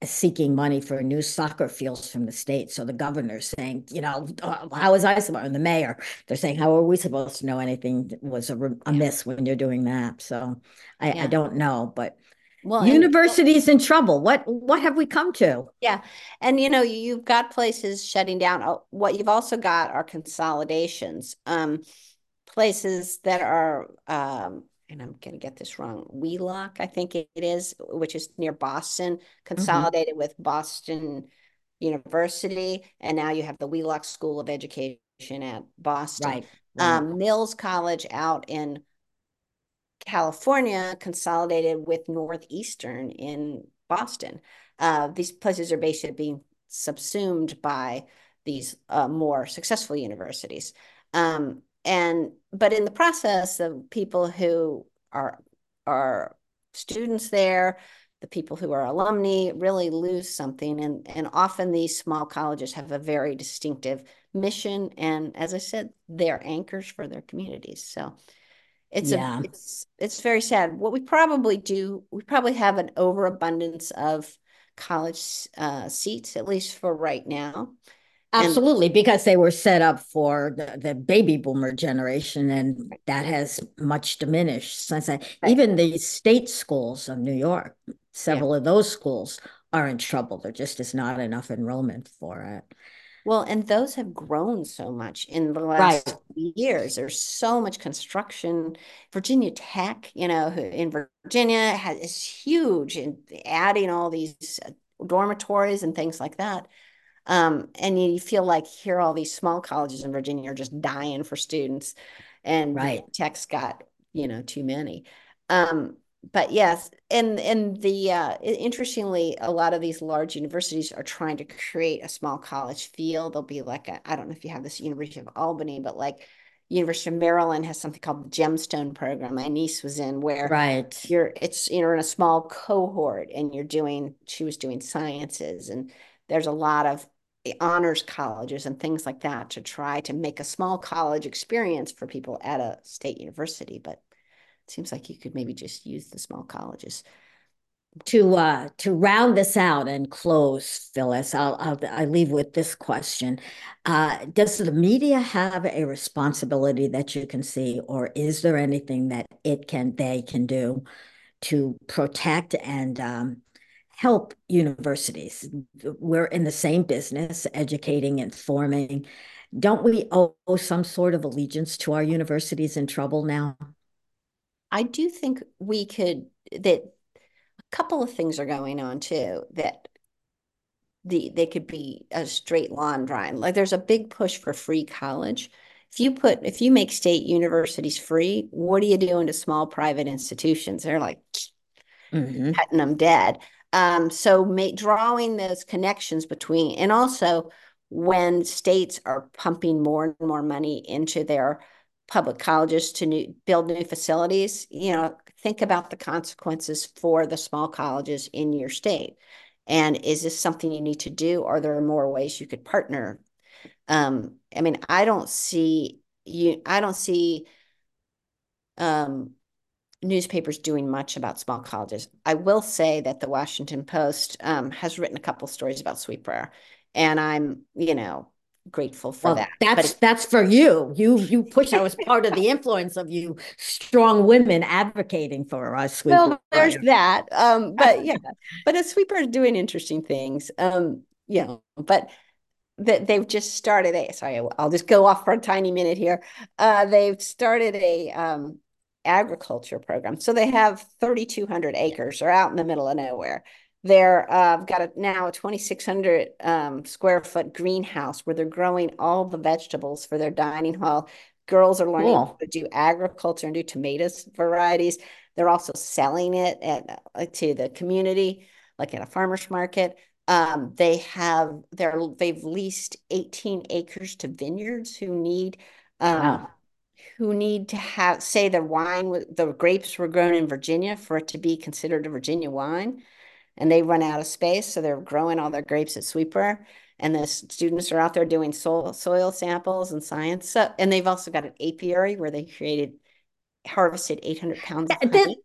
seeking money for new soccer fields from the state. So the governor's saying, you know, uh, how is I supposed, and the mayor, they're saying, how are we supposed to know anything was amiss when you're doing that? So I, yeah. I don't know, but well, universities in trouble. What what have we come to? Yeah, and you know you've got places shutting down. Oh, what you've also got are consolidations. Um, places that are um, and I'm going to get this wrong, Wheelock, I think it is, which is near Boston, mm-hmm. consolidated mm-hmm. with Boston University. And now you have the Wheelock School of Education at Boston. Right. right. Um, Mills College out in California consolidated with Northeastern in Boston. Uh, these places are basically being subsumed by these uh, more successful universities. Um, and but in the process the people who are are students there the people who are alumni really lose something. And and often these small colleges have a very distinctive mission and as i said they're anchors for their communities. So it's yeah. a it's it's very sad. What we probably do we probably have an overabundance of college uh, seats at least for right now Absolutely, and, because they were set up for the, the, baby boomer generation, and that has much diminished since I, right. even the state schools of New York, several yeah. of those schools are in trouble. There just is not enough enrollment for it. Well, and those have grown so much in the last right. years. There's so much construction. Virginia Tech, you know, in Virginia has is huge in adding all these uh, dormitories and things like that. Um, and you feel like here all these small colleges in Virginia are just dying for students, and right. Tech's got you know too many. Um, but yes, and and the uh, interestingly, a lot of these large universities are trying to create a small college feel. They'll be like I don't know if you have this University of Albany, but like University of Maryland has something called the Gemstone program. My niece was in where Right. you're it's you're in a small cohort and you're doing she was doing sciences and there's a lot of honors colleges and things like that to try to make a small college experience for people at a state university but it seems like you could maybe just use the small colleges to uh to round this out and close phyllis. I'll i'll i leave with this question. Uh does the media have a responsibility that you can see or is there anything that it can they can do to protect and um, help universities we're in the same business educating informing don't we owe some sort of allegiance to our universities in trouble now i do think we could that a couple of things are going on too that the they could be a straight line drawing. Like there's a big push for free college. If you put if you make state universities free, what are you doing to small private institutions? They're like mm-hmm. cutting them dead. Um, so drawing those connections between and also when states are pumping more and more money into their public colleges to new, build new facilities, you know, think about the consequences for the small colleges in your state. And is this something you need to do? Are there more ways you could partner? Um, I mean, I don't see you, I don't see um, newspapers doing much about small colleges. I will say that the Washington Post um, has written a couple stories about sweetbriar, and I'm, you know, grateful for well, that. That's that's for you. You you push. I was part of the influence of you strong women advocating for us. Sweetbriar. Well, there's that. Um, but yeah, but a Sweetbriar is doing interesting things. Um, you know, but that they've just started a sorry, I'll just go off for a tiny minute here. Uh, they've started a um agriculture program. So they have 3,200 acres. They're out in the middle of nowhere. They're uh, got a now a 2,600 um, square foot greenhouse where they're growing all the vegetables for their dining hall. Girls are learning cool. to do agriculture and do tomatoes varieties. They're also selling it at uh, to the community, like at a farmer's market. Um, they have they're they've leased 18 acres to vineyards who need um, wow. Who need to have say the wine the grapes were grown in Virginia for it to be considered a Virginia wine and they run out of space. So they're growing all their grapes at Sweetbriar. And the students are out there doing soil, soil samples and science. So, and they've also got an apiary where they created, harvested 800 pounds of honey.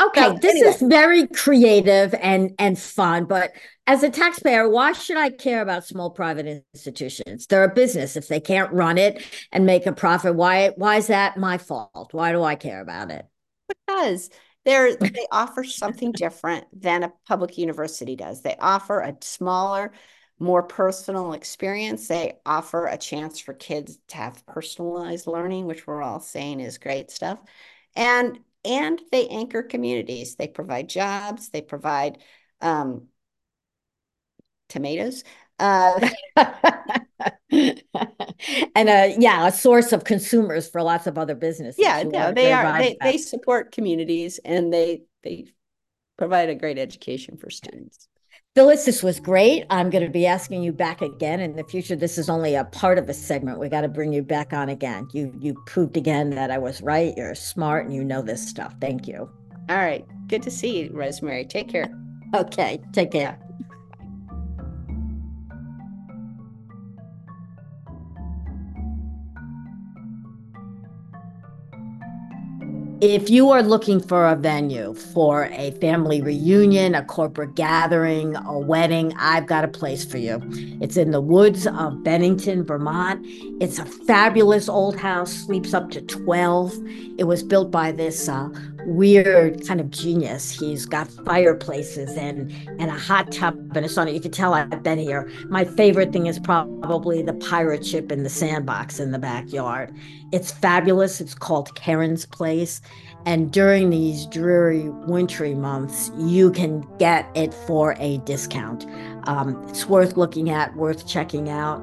Okay, so, this anyway. is very creative and and fun, but as a taxpayer, why should I care about small private institutions? They're a business. If they can't run it and make a profit, why why is that my fault? Why do I care about it? Because they're they offer something different than a public university does. They offer a smaller, more personal experience. They offer a chance for kids to have personalized learning, which we're all saying is great stuff. And and they anchor communities. They provide jobs. They provide um, tomatoes. Uh, and uh yeah a source of consumers for lots of other businesses yeah no, they are they, they support communities and they they provide a great education for students Phyllis, this was great. I'm going to be asking you back again in the future. This is only a part of a segment. We got to bring you back on again. You you proved again that I was right. You're smart and you know this stuff. Thank you. All right. Good to see you, Rosemary. Take care. Okay. Take care. If you are looking for a venue for a family reunion, a corporate gathering, a wedding, I've got a place for you. It's in the woods of Bennington, Vermont. It's a fabulous old house, sleeps up to 12. It was built by this uh, weird kind of genius. He's got fireplaces and and a hot tub and a sauna. You can tell I've been here. My favorite thing is probably the pirate ship in the sandbox in the backyard. It's fabulous. It's called Karin's Place. And during these dreary wintry months, you can get it for a discount. Um, it's worth looking at, worth checking out.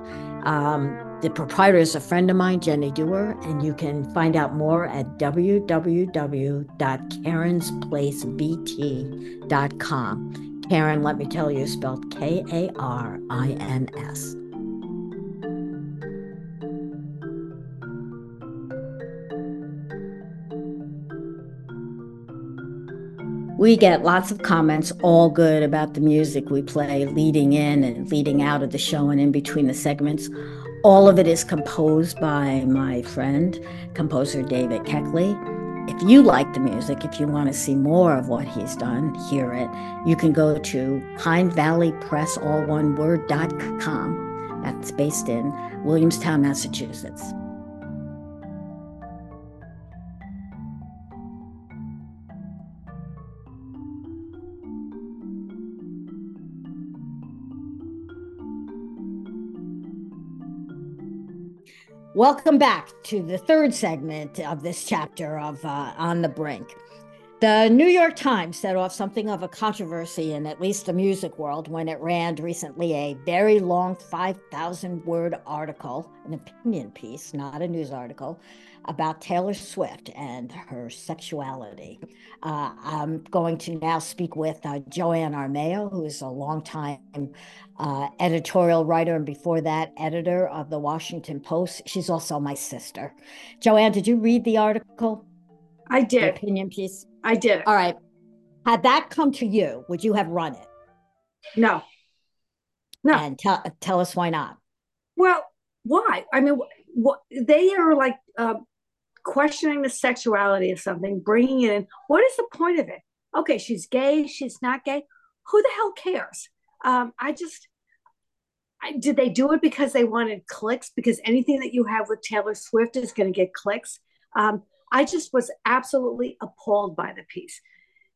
Um, the proprietor is a friend of mine, Jenny Dewar, and you can find out more at www.karinsplacevt.com. Karen, let me tell you, spelled K A R I N S. we get lots of comments, all good about the music we play leading in and leading out of the show and in between the segments. All of it is composed by my friend, composer David Keckley. If you like the music, if you want to see more of what he's done, hear it, you can go to Pine Valley Press, all one word.com. That's based in Williamstown, Massachusetts. Welcome back to the third segment of this chapter of uh, On the Brink. The New York Times set off something of a controversy in at least the music world when it ran recently a very long 5,000 word article, an opinion piece, not a news article, about Taylor Swift and her sexuality. Uh, I'm going to now speak with uh, Joanne Armao, who is a longtime uh, editorial writer and before that, editor of the Washington Post. She's also my sister. Joanne, did you read the article? I did. The opinion piece? I did. All right. Had that come to you, would you have run it? No. No. And tell tell us why not. Well, why? I mean, what they are like uh, questioning the sexuality of something, bringing it in. What is the point of it? Okay, she's gay, she's not gay. Who the hell cares? Um, I just, I, did they do it because they wanted clicks? Because anything that you have with Taylor Swift is going to get clicks. Um, I just was absolutely appalled by the piece.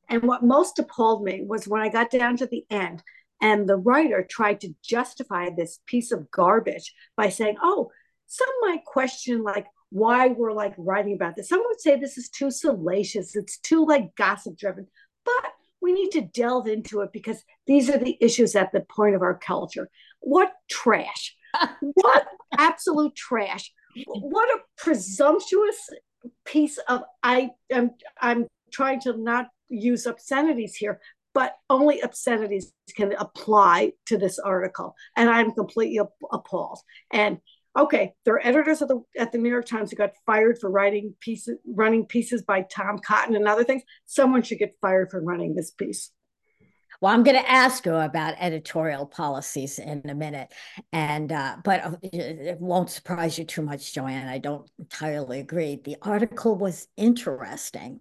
And what most appalled me was when I got down to the end and the writer tried to justify this piece of garbage by saying, oh, some might question, like, why we're like writing about this. Some would say this is too salacious, it's too like gossip driven, but we need to delve into it because these are the issues at the point of our culture. What trash! what absolute trash! What a presumptuous piece of I am I'm trying to not use obscenities here, but only obscenities can apply to this article, and I'm completely appalled. And okay, there are editors at the at the New York Times who got fired for writing pieces, running pieces by Tom Cotton and other things. Someone should get fired for running this piece. Well, I'm going to ask you about editorial policies in a minute, and uh, but uh, it won't surprise you too much, Joanne. I don't entirely agree. The article was interesting.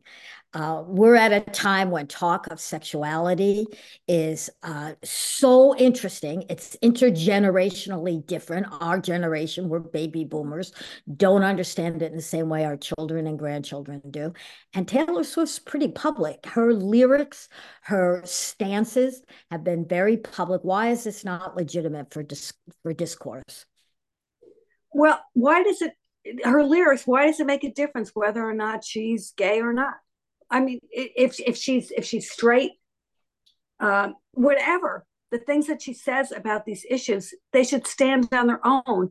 Uh, we're at a time when talk of sexuality is uh, so interesting. It's intergenerationally different. Our generation, we're baby boomers, don't understand it in the same way our children and grandchildren do. And Taylor Swift's pretty public. Her lyrics, her stances have been very public. Why is this not legitimate for dis- for discourse? Well, why does it? Her lyrics. Why does it make a difference whether or not she's gay or not? I mean, if if she's if she's straight, um, whatever the things that she says about these issues, they should stand on their own.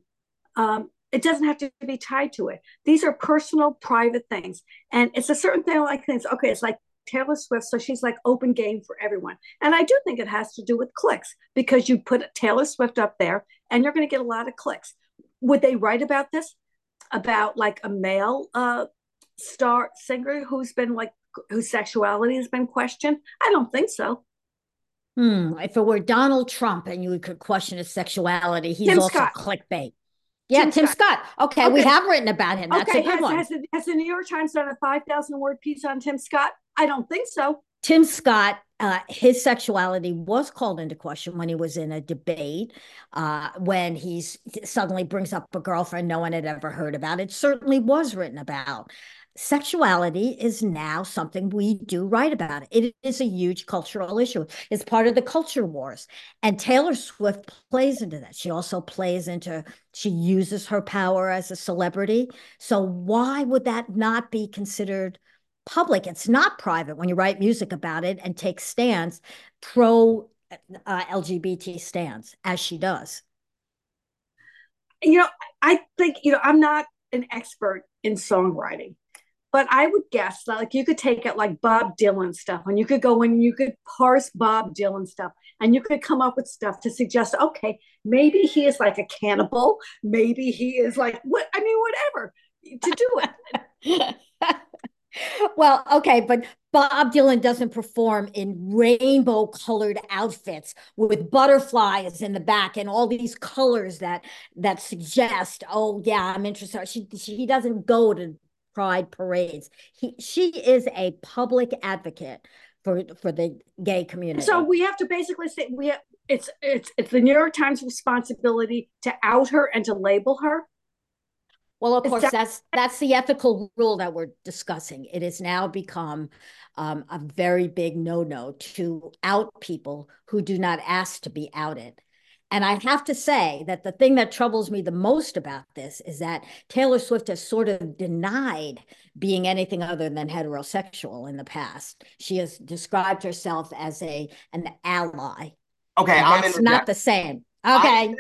Um, it doesn't have to be tied to it. These are personal, private things, and it's a certain thing like things. Okay, it's like Taylor Swift, so she's like open game for everyone. And I do think it has to do with clicks because you put Taylor Swift up there, and you're going to get a lot of clicks. Would they write about this? About like a male uh, star singer who's been like whose sexuality has been questioned? I don't think so. Hmm. If it were Donald Trump and you could question his sexuality, he's Tim also Scott. clickbait. Yeah, Tim, Tim Scott. Scott. Okay, okay, we have written about him. That's okay. a good has, one. Has the, has the New York Times done a 5,000 word piece on Tim Scott? I don't think so. Tim Scott, uh, his sexuality was called into question when he was in a debate, uh, when he suddenly brings up a girlfriend no one had ever heard about. It certainly was written about sexuality is now something we do write about. It is a huge cultural issue. It's part of the culture wars. And Taylor Swift plays into that. She also plays into, she uses her power as a celebrity. So why would that not be considered public? It's not private when you write music about it and take stands, pro uh, LGBT stands, as she does. You know, I think, you know, I'm not an expert in songwriting but I would guess that like you could take it like Bob Dylan stuff and you could go and you could parse Bob Dylan stuff and you could come up with stuff to suggest, okay, maybe he is like a cannibal. Maybe he is like what I mean, whatever to do it. Well, okay, but Bob Dylan doesn't perform in rainbow colored outfits with butterflies in the back and all these colors that that suggest, oh yeah, I'm interested. She, she he doesn't go to pride parades. He she is a public advocate for for the gay community. So we have to basically say we have, it's it's it's the New York Times responsibility to out her and to label her. Well, of course, that, that's that's the ethical rule that we're discussing. It has now become um, a very big no-no to out people who do not ask to be outed. And I have to say that the thing that troubles me the most about this is that Taylor Swift has sort of denied being anything other than heterosexual in the past. She has described herself as a an ally. Okay, I'm that's not the same. Okay.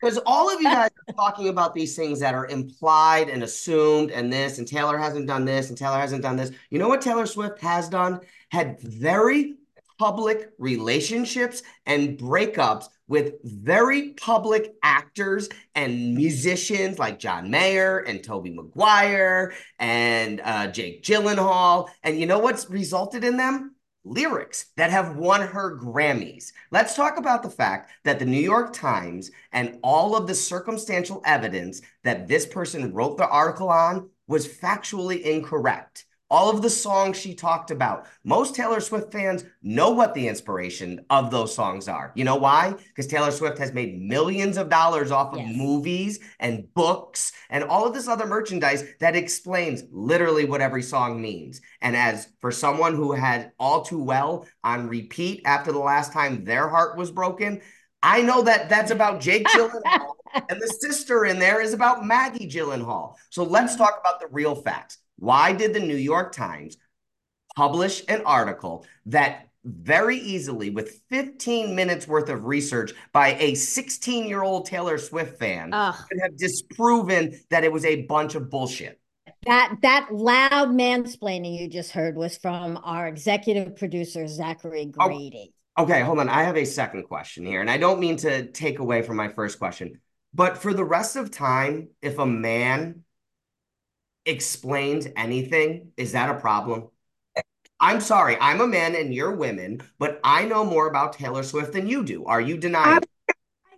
Because all of you guys are talking about these things that are implied and assumed, and this, and Taylor hasn't done this, and Taylor hasn't done this. You know what Taylor Swift has done? Had very public relationships and breakups with very public actors and musicians like John Mayer and Tobey Maguire and uh, Jake Gyllenhaal. And you know what's resulted in them? lyrics that have won her Grammys. Let's talk about the fact that the New York Times and all of the circumstantial evidence that this person wrote the article on was factually incorrect all of the songs she talked about. Most Taylor Swift fans know what the inspiration of those songs are. You know why? Because Taylor Swift has made millions of dollars off of yes. movies and books and all of this other merchandise that explains literally what every song means. And as for someone who had all too well on repeat after the last time their heart was broken, I know that that's about Jake Gyllenhaal, and the sister in there is about Maggie Gyllenhaal. So let's talk about the real facts. Why did the New York Times publish an article that very easily, with 15 minutes worth of research by a 16 year old Taylor Swift fan, Ugh. could have disproven that it was a bunch of bullshit? That that loud mansplaining you just heard was from our executive producer Zachary oh, Grady. Oh, okay, hold on. I have a second question here, and I don't mean to take away from my first question, but for the rest of time, if a man explains anything, is that a problem? I'm sorry, I'm a man and you're women, but I know more about Taylor Swift than you do. Are you denying? I,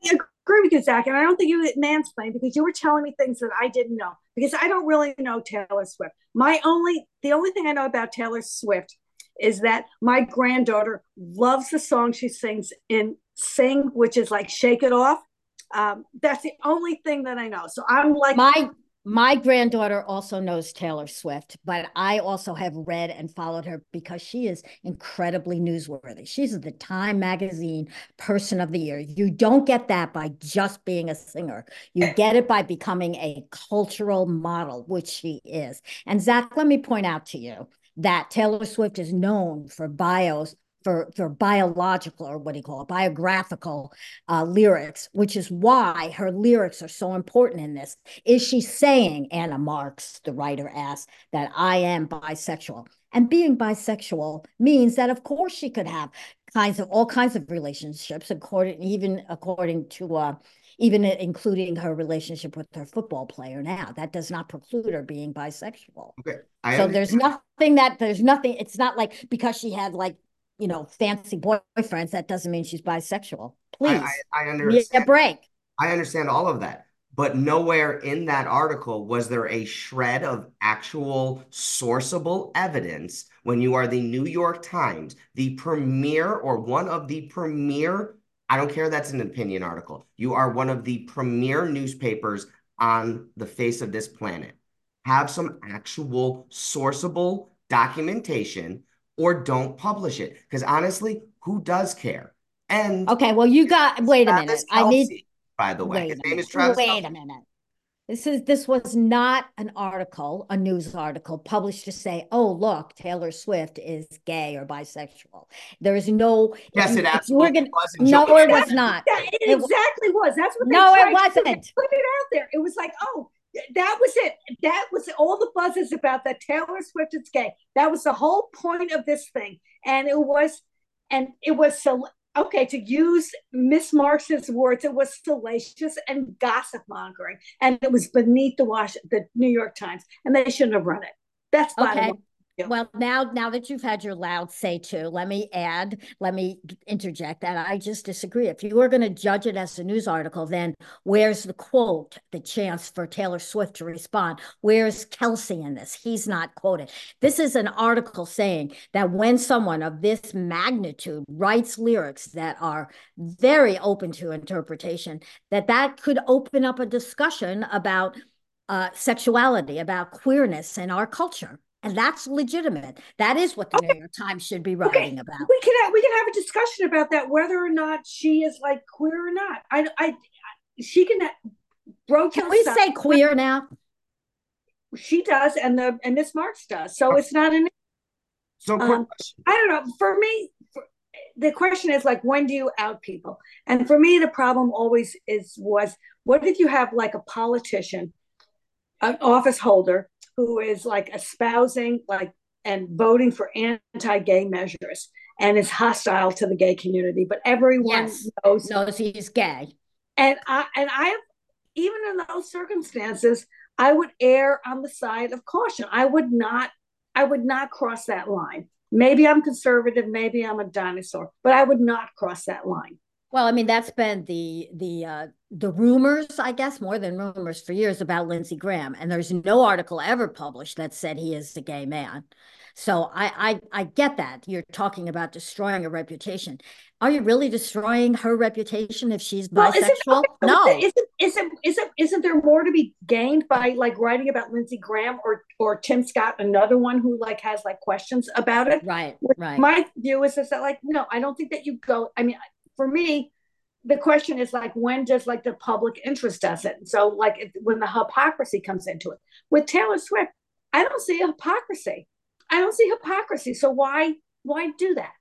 I agree with you, Zach, and I don't think you mansplained because you were telling me things that I didn't know because I don't really know Taylor Swift. My only, the only thing I know about Taylor Swift is that my granddaughter loves the song she sings in Sing, which is like Shake It Off. Um, that's the only thing that I know. So I'm like my my granddaughter also knows Taylor Swift, but I also have read and followed her because she is incredibly newsworthy. She's the Time Magazine Person of the Year. You don't get that by just being a singer, you get it by becoming a cultural model, which she is. And Zach, let me point out to you that Taylor Swift is known for bios for, for biological or what do you call it, biographical uh, lyrics, which is why her lyrics are so important in this. Is she saying, Anna Marks, the writer asked, that I am bisexual? And being bisexual means that, of course, she could have kinds of all kinds of relationships, according even according to uh, even including her relationship with her football player now. That does not preclude her being bisexual. Okay. So understand. there's nothing that there's nothing. It's not like because she had like you know, fancy boyfriends, that doesn't mean she's bisexual. Please, I, I, understand. a break. I understand all of that, but nowhere in that article was there a shred of actual sourceable evidence when you are the New York Times, the premier or one of the premier. I don't care that's an opinion article. You are one of the premier newspapers on the face of this planet. Have some actual sourceable documentation or don't publish it. Because honestly, who does care? And okay, well, you got wait a minute. Kelce, I need by the way, his name is Travis. Wait a minute. This is this was not an article, a news article published to say, "Oh, look, Taylor Swift is gay or bisexual." There is no. Yes, it absolutely gonna, was. No, it was not. it, it exactly was. That's what. no, it wasn't. Put it out there. It was like, oh, that was it. That was all the buzzes about that Taylor Swift is gay. That was the whole point of this thing. And it was, and it was so okay to use Miss Marks's words. It was salacious and gossip mongering, and it was beneath the wash the New York Times, and they shouldn't have run it. That's okay. You. Well, now, now that you've had your loud say to, let me add, let me interject that I just disagree. If you were going to judge it as a news article, then where's the quote, the chance for Taylor Swift to respond? Where's Kelce in this? He's not quoted. This is an article saying that when someone of this magnitude writes lyrics that are very open to interpretation, that that could open up a discussion about uh, sexuality, about queerness in our culture. And that's legitimate. That is what the okay. New York Times should be writing okay. about. We can have, we can have a discussion about that, whether or not she is like queer or not. I, I, she can broach. Can we say queer now? She does, and the and Miss Marks does. So it's not an. So um, I don't know. For me, for, the question is like, when do you out people? And for me, the problem always is was what if you have like a politician, an office holder who is like espousing like and voting for anti-gay measures and is hostile to the gay community, but everyone yes. knows knows he's gay. And I and I have even in those circumstances, I would err on the side of caution. I would not I would not cross that line. Maybe I'm conservative, maybe I'm a dinosaur, but I would not cross that line. Well, I mean, that's been the the uh, the rumors, I guess, more than rumors for years about Lindsey Graham, and there's no article ever published that said he is a gay man. So I, I I get that you're talking about destroying a reputation. Are you really destroying her reputation if she's well, bisexual? no. Isn't, isn't isn't isn't there more to be gained by like writing about Lindsey Graham or or Tim Scott, another one who like has like questions about it? Right. Right. My view is is that like no, I don't think that you go. I mean, for me, the question is like when does like the public interest does it? So like if, when the hypocrisy comes into it. With Taylor Swift, I don't see hypocrisy. I don't see hypocrisy. So why why do that?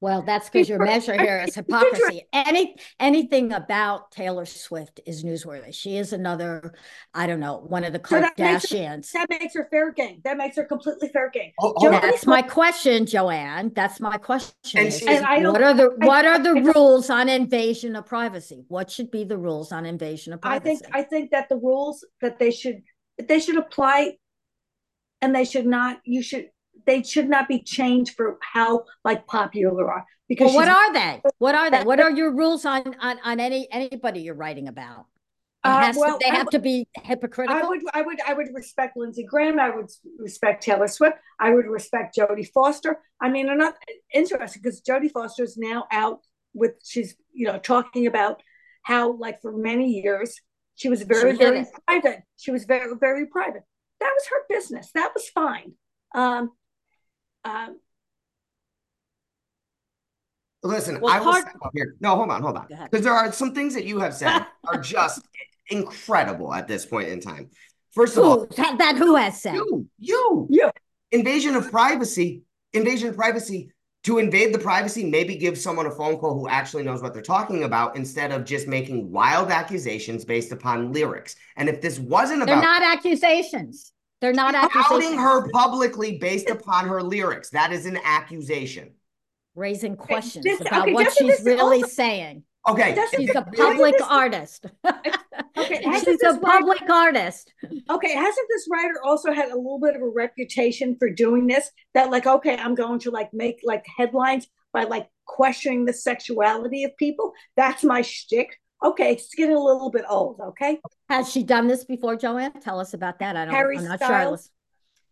Well, that's because your measure here is hypocrisy. Any anything about Taylor Swift is newsworthy. She is another, I don't know, one of the Kardashians. So that, makes her, that makes her fair game. That makes her completely fair game. Oh, oh, that's my question, Joanne. That's my question. And, and what are the what are the rules on invasion of privacy? What should be the rules on invasion of privacy? I think I think that the rules that they should they should apply, and they should not. You should they should not be changed for how like popular are. Because well, what are they? What are they? What are your rules on on on any anybody you're writing about? Uh, well, to, they I have to be hypocritical. I would, I would, I would respect Lindsey Graham. I would respect Taylor Swift. I would respect Jodie Foster. I mean, I'm not interested because Jodie Foster is now out with. She's, you know, talking about how, like, for many years, she was very, she very private. She was very, very private. That was her business. That was fine. Um, um, Listen, well, I will here. No, hold on, hold on. Because there are some things that you have said are just incredible at this point in time. First of who, all, that who has said you, you, you. Invasion of privacy, invasion of privacy. To invade the privacy, maybe give someone a phone call who actually knows what they're talking about instead of just making wild accusations based upon lyrics. And if this wasn't about, they're not accusations. They're not outing her publicly based upon her lyrics. That is an accusation. Raising questions this, about okay, what she's really also, saying. Okay. She's a public this, artist. okay. She's a public writer, artist. Okay. Hasn't this writer also had a little bit of a reputation for doing this? That like, okay, I'm going to like make like headlines by like questioning the sexuality of people. That's my shtick okay, it's getting a little bit old. Okay. Has she done this before, Joanne? Tell us about that. I don't. Harry I'm not Styles. Sure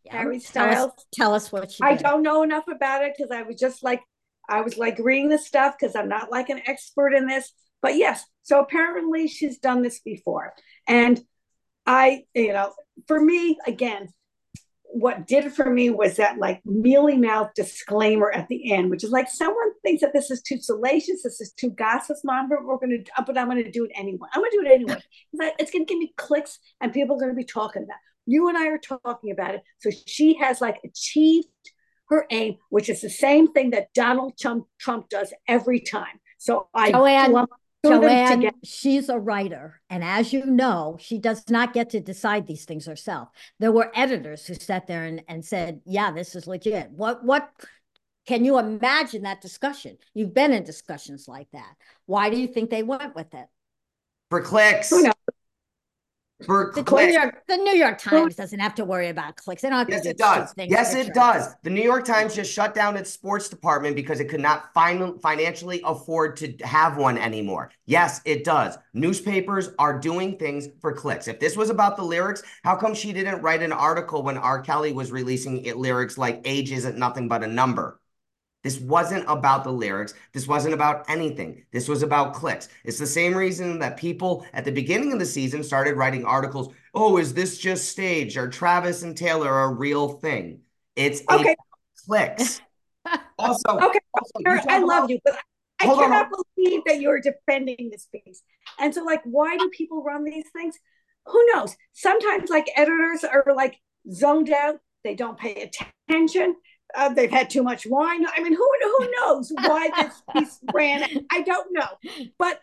yeah. Harry Styles. Tell us, tell us what she. I don't know enough about it because I was just like, I was like reading the stuff because I'm not like an expert in this. But yes, so apparently she's done this before, and I, you know, for me again, what did it for me was that like mealy mouth disclaimer at the end, which is like someone thinks that this is too salacious, this is too gossip mom, but we're gonna uh, but I'm gonna do it anyway. I'm gonna do it anyway. it's gonna give me clicks and people are gonna be talking about. It. You and I are talking about it. So she has like achieved her aim, which is the same thing that Donald Trump Trump does every time. So I oh, Joanne, Joanne, she's a writer. And as you know, she does not get to decide these things herself. There were editors who sat there and, and said, yeah, this is legit. What, what, can you imagine that discussion? You've been in discussions like that. Why do you think they went with it? For clicks. For The New clicks. York, the New York Times doesn't have to worry about clicks. They don't have Yes, do it does. Yes, it does. The New York Times just shut down its sports department because it could not fin- financially afford to have one anymore. Yes, it does. Newspapers are doing things for clicks. If this was about the lyrics, how come she didn't write an article when R. Kelly was releasing it lyrics like age isn't nothing but a number? This wasn't about the lyrics. This wasn't about anything. This was about clicks. It's the same reason that people at the beginning of the season started writing articles. Oh, is this just staged? Are Travis and Taylor a real thing? It's Okay. clicks. Also, Okay, also, I love about- you, but I Hold on, cannot believe that you're defending this piece. And so, like, why do people run these things? Who knows? Sometimes, like, editors are like zoned out. They don't pay attention. Uh, they've had too much wine. I mean, who who knows why this piece ran? I don't know, but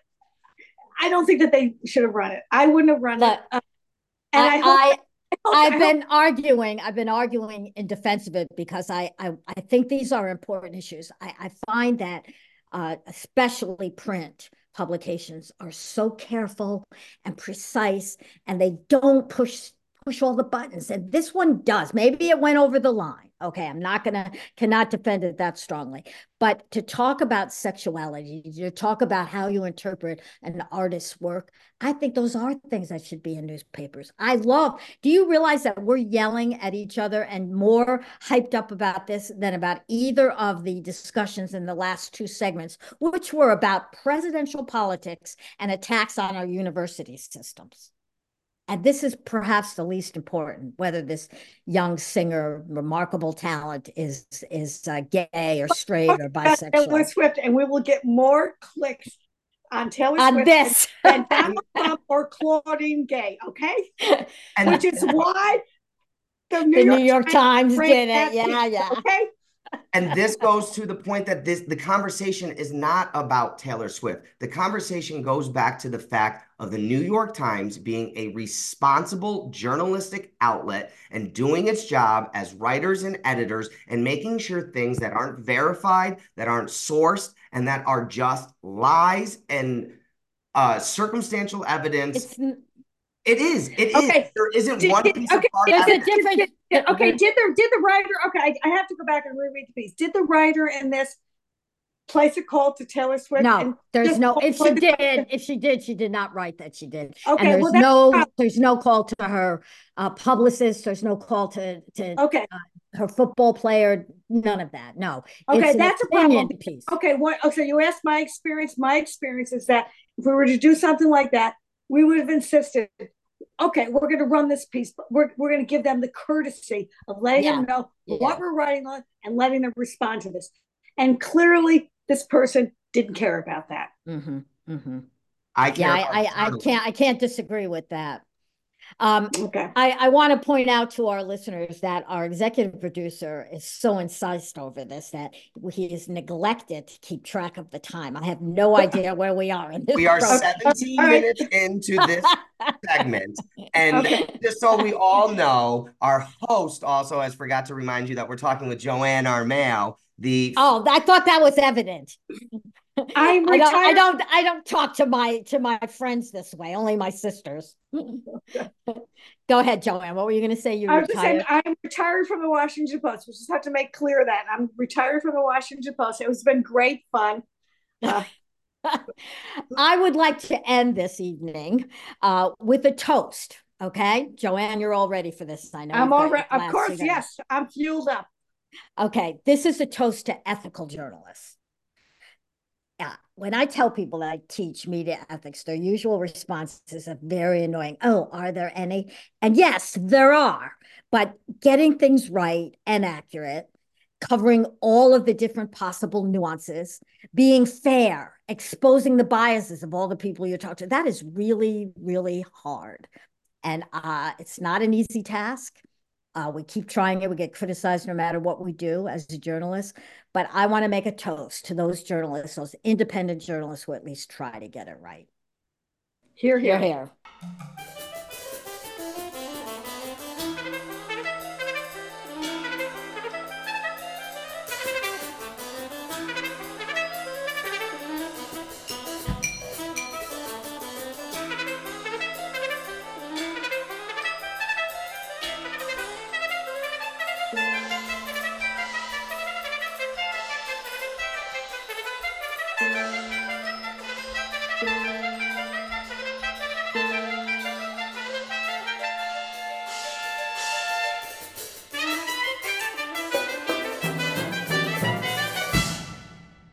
I don't think that they should have run it. I wouldn't have run Look, it. Uh, and I, I, hope, I hope- I I've hope- been arguing, I've been arguing in defense of it because I, I, I think these are important issues. I, I find that uh, especially print publications are so careful and precise and they don't push push all the buttons and this one does maybe it went over the line okay i'm not gonna cannot defend it that strongly. But to talk about sexuality to talk about how you interpret an artist's work i think those are things that should be in newspapers. I love do you realize that we're yelling at each other and more hyped up about this than about either of the discussions in the last two segments which were about presidential politics and attacks on our university systems and this is perhaps the least important whether this young singer remarkable talent is is uh, gay or straight or about Taylor bisexual. Swift, and we will get more clicks on Taylor on Swift this. than Donald Trump or Claudine Gay. Okay, and which is why the New, the York, new york times ran did it. yeah yeah. Okay, And this goes to the point that this the conversation is not about Taylor Swift. The conversation goes back to the fact of the New York Times being a responsible journalistic outlet and doing its job as writers and editors and making sure things that aren't verified, that aren't sourced, and that are just lies and uh, circumstantial evidence. it's it is. It is. Okay. There isn't Did- one piece okay, of there's a evidence. difference Did- did- okay. Did the did the writer? Okay, I, I have to go back and reread the piece. Did the writer in this place a call to Taylor Swift? No, there's no. If she did, question? if she did, she did not write that she did. Okay, and well, there's that's no, there's no call to her uh, publicist. There's no call to to Okay, her football player. None of that. No. okay, it's that's a problem. piece. Okay, what? Okay, you asked my experience. My experience is that if we were to do something like that, we would have insisted. Okay, we're going to run this piece, but we're we're going to give them the courtesy of letting Yeah, them know yeah. what we're writing on and letting them respond to this. And clearly, this person didn't care about that. Mm-hmm, mm-hmm. I care Yeah, about I, I, I can't, I can't disagree with that. Um, Okay. I, I want to point out to our listeners that our executive producer is so incensed over this that he is neglected to keep track of the time. I have no idea where we are in this. We are program. 17 minutes into this segment. And Okay. just so we all know, our host also has forgot to remind you that we're talking with Joanne Armao, the Oh, I thought that was evident. I'm I don't, I don't, I don't talk to my to my friends this way. Only my sisters. Go ahead, Joanne. What were you going to say? You I was just saying, retired. I'm retired from the Washington Post. We just have to make clear that I'm retired from the Washington Post. It has been great fun. Uh, I would like to end this evening uh, with a toast. Okay, Joanne, you're all ready for this. I know. I'm all right. Of course, together. yes. I'm fueled up. Okay, this is a toast to ethical journalists. Yeah, when I tell people that I teach media ethics, their usual response is a very annoying. Oh, are there any? And yes, there are. But getting things right and accurate, covering all of the different possible nuances, being fair, exposing the biases of all the people you talk to, that is really, really hard. And uh, it's not an easy task. Uh, we keep trying it. We get criticized no matter what we do as a journalist. But I want to make a toast to those journalists, those independent journalists who at least try to get it right. Here, here. here.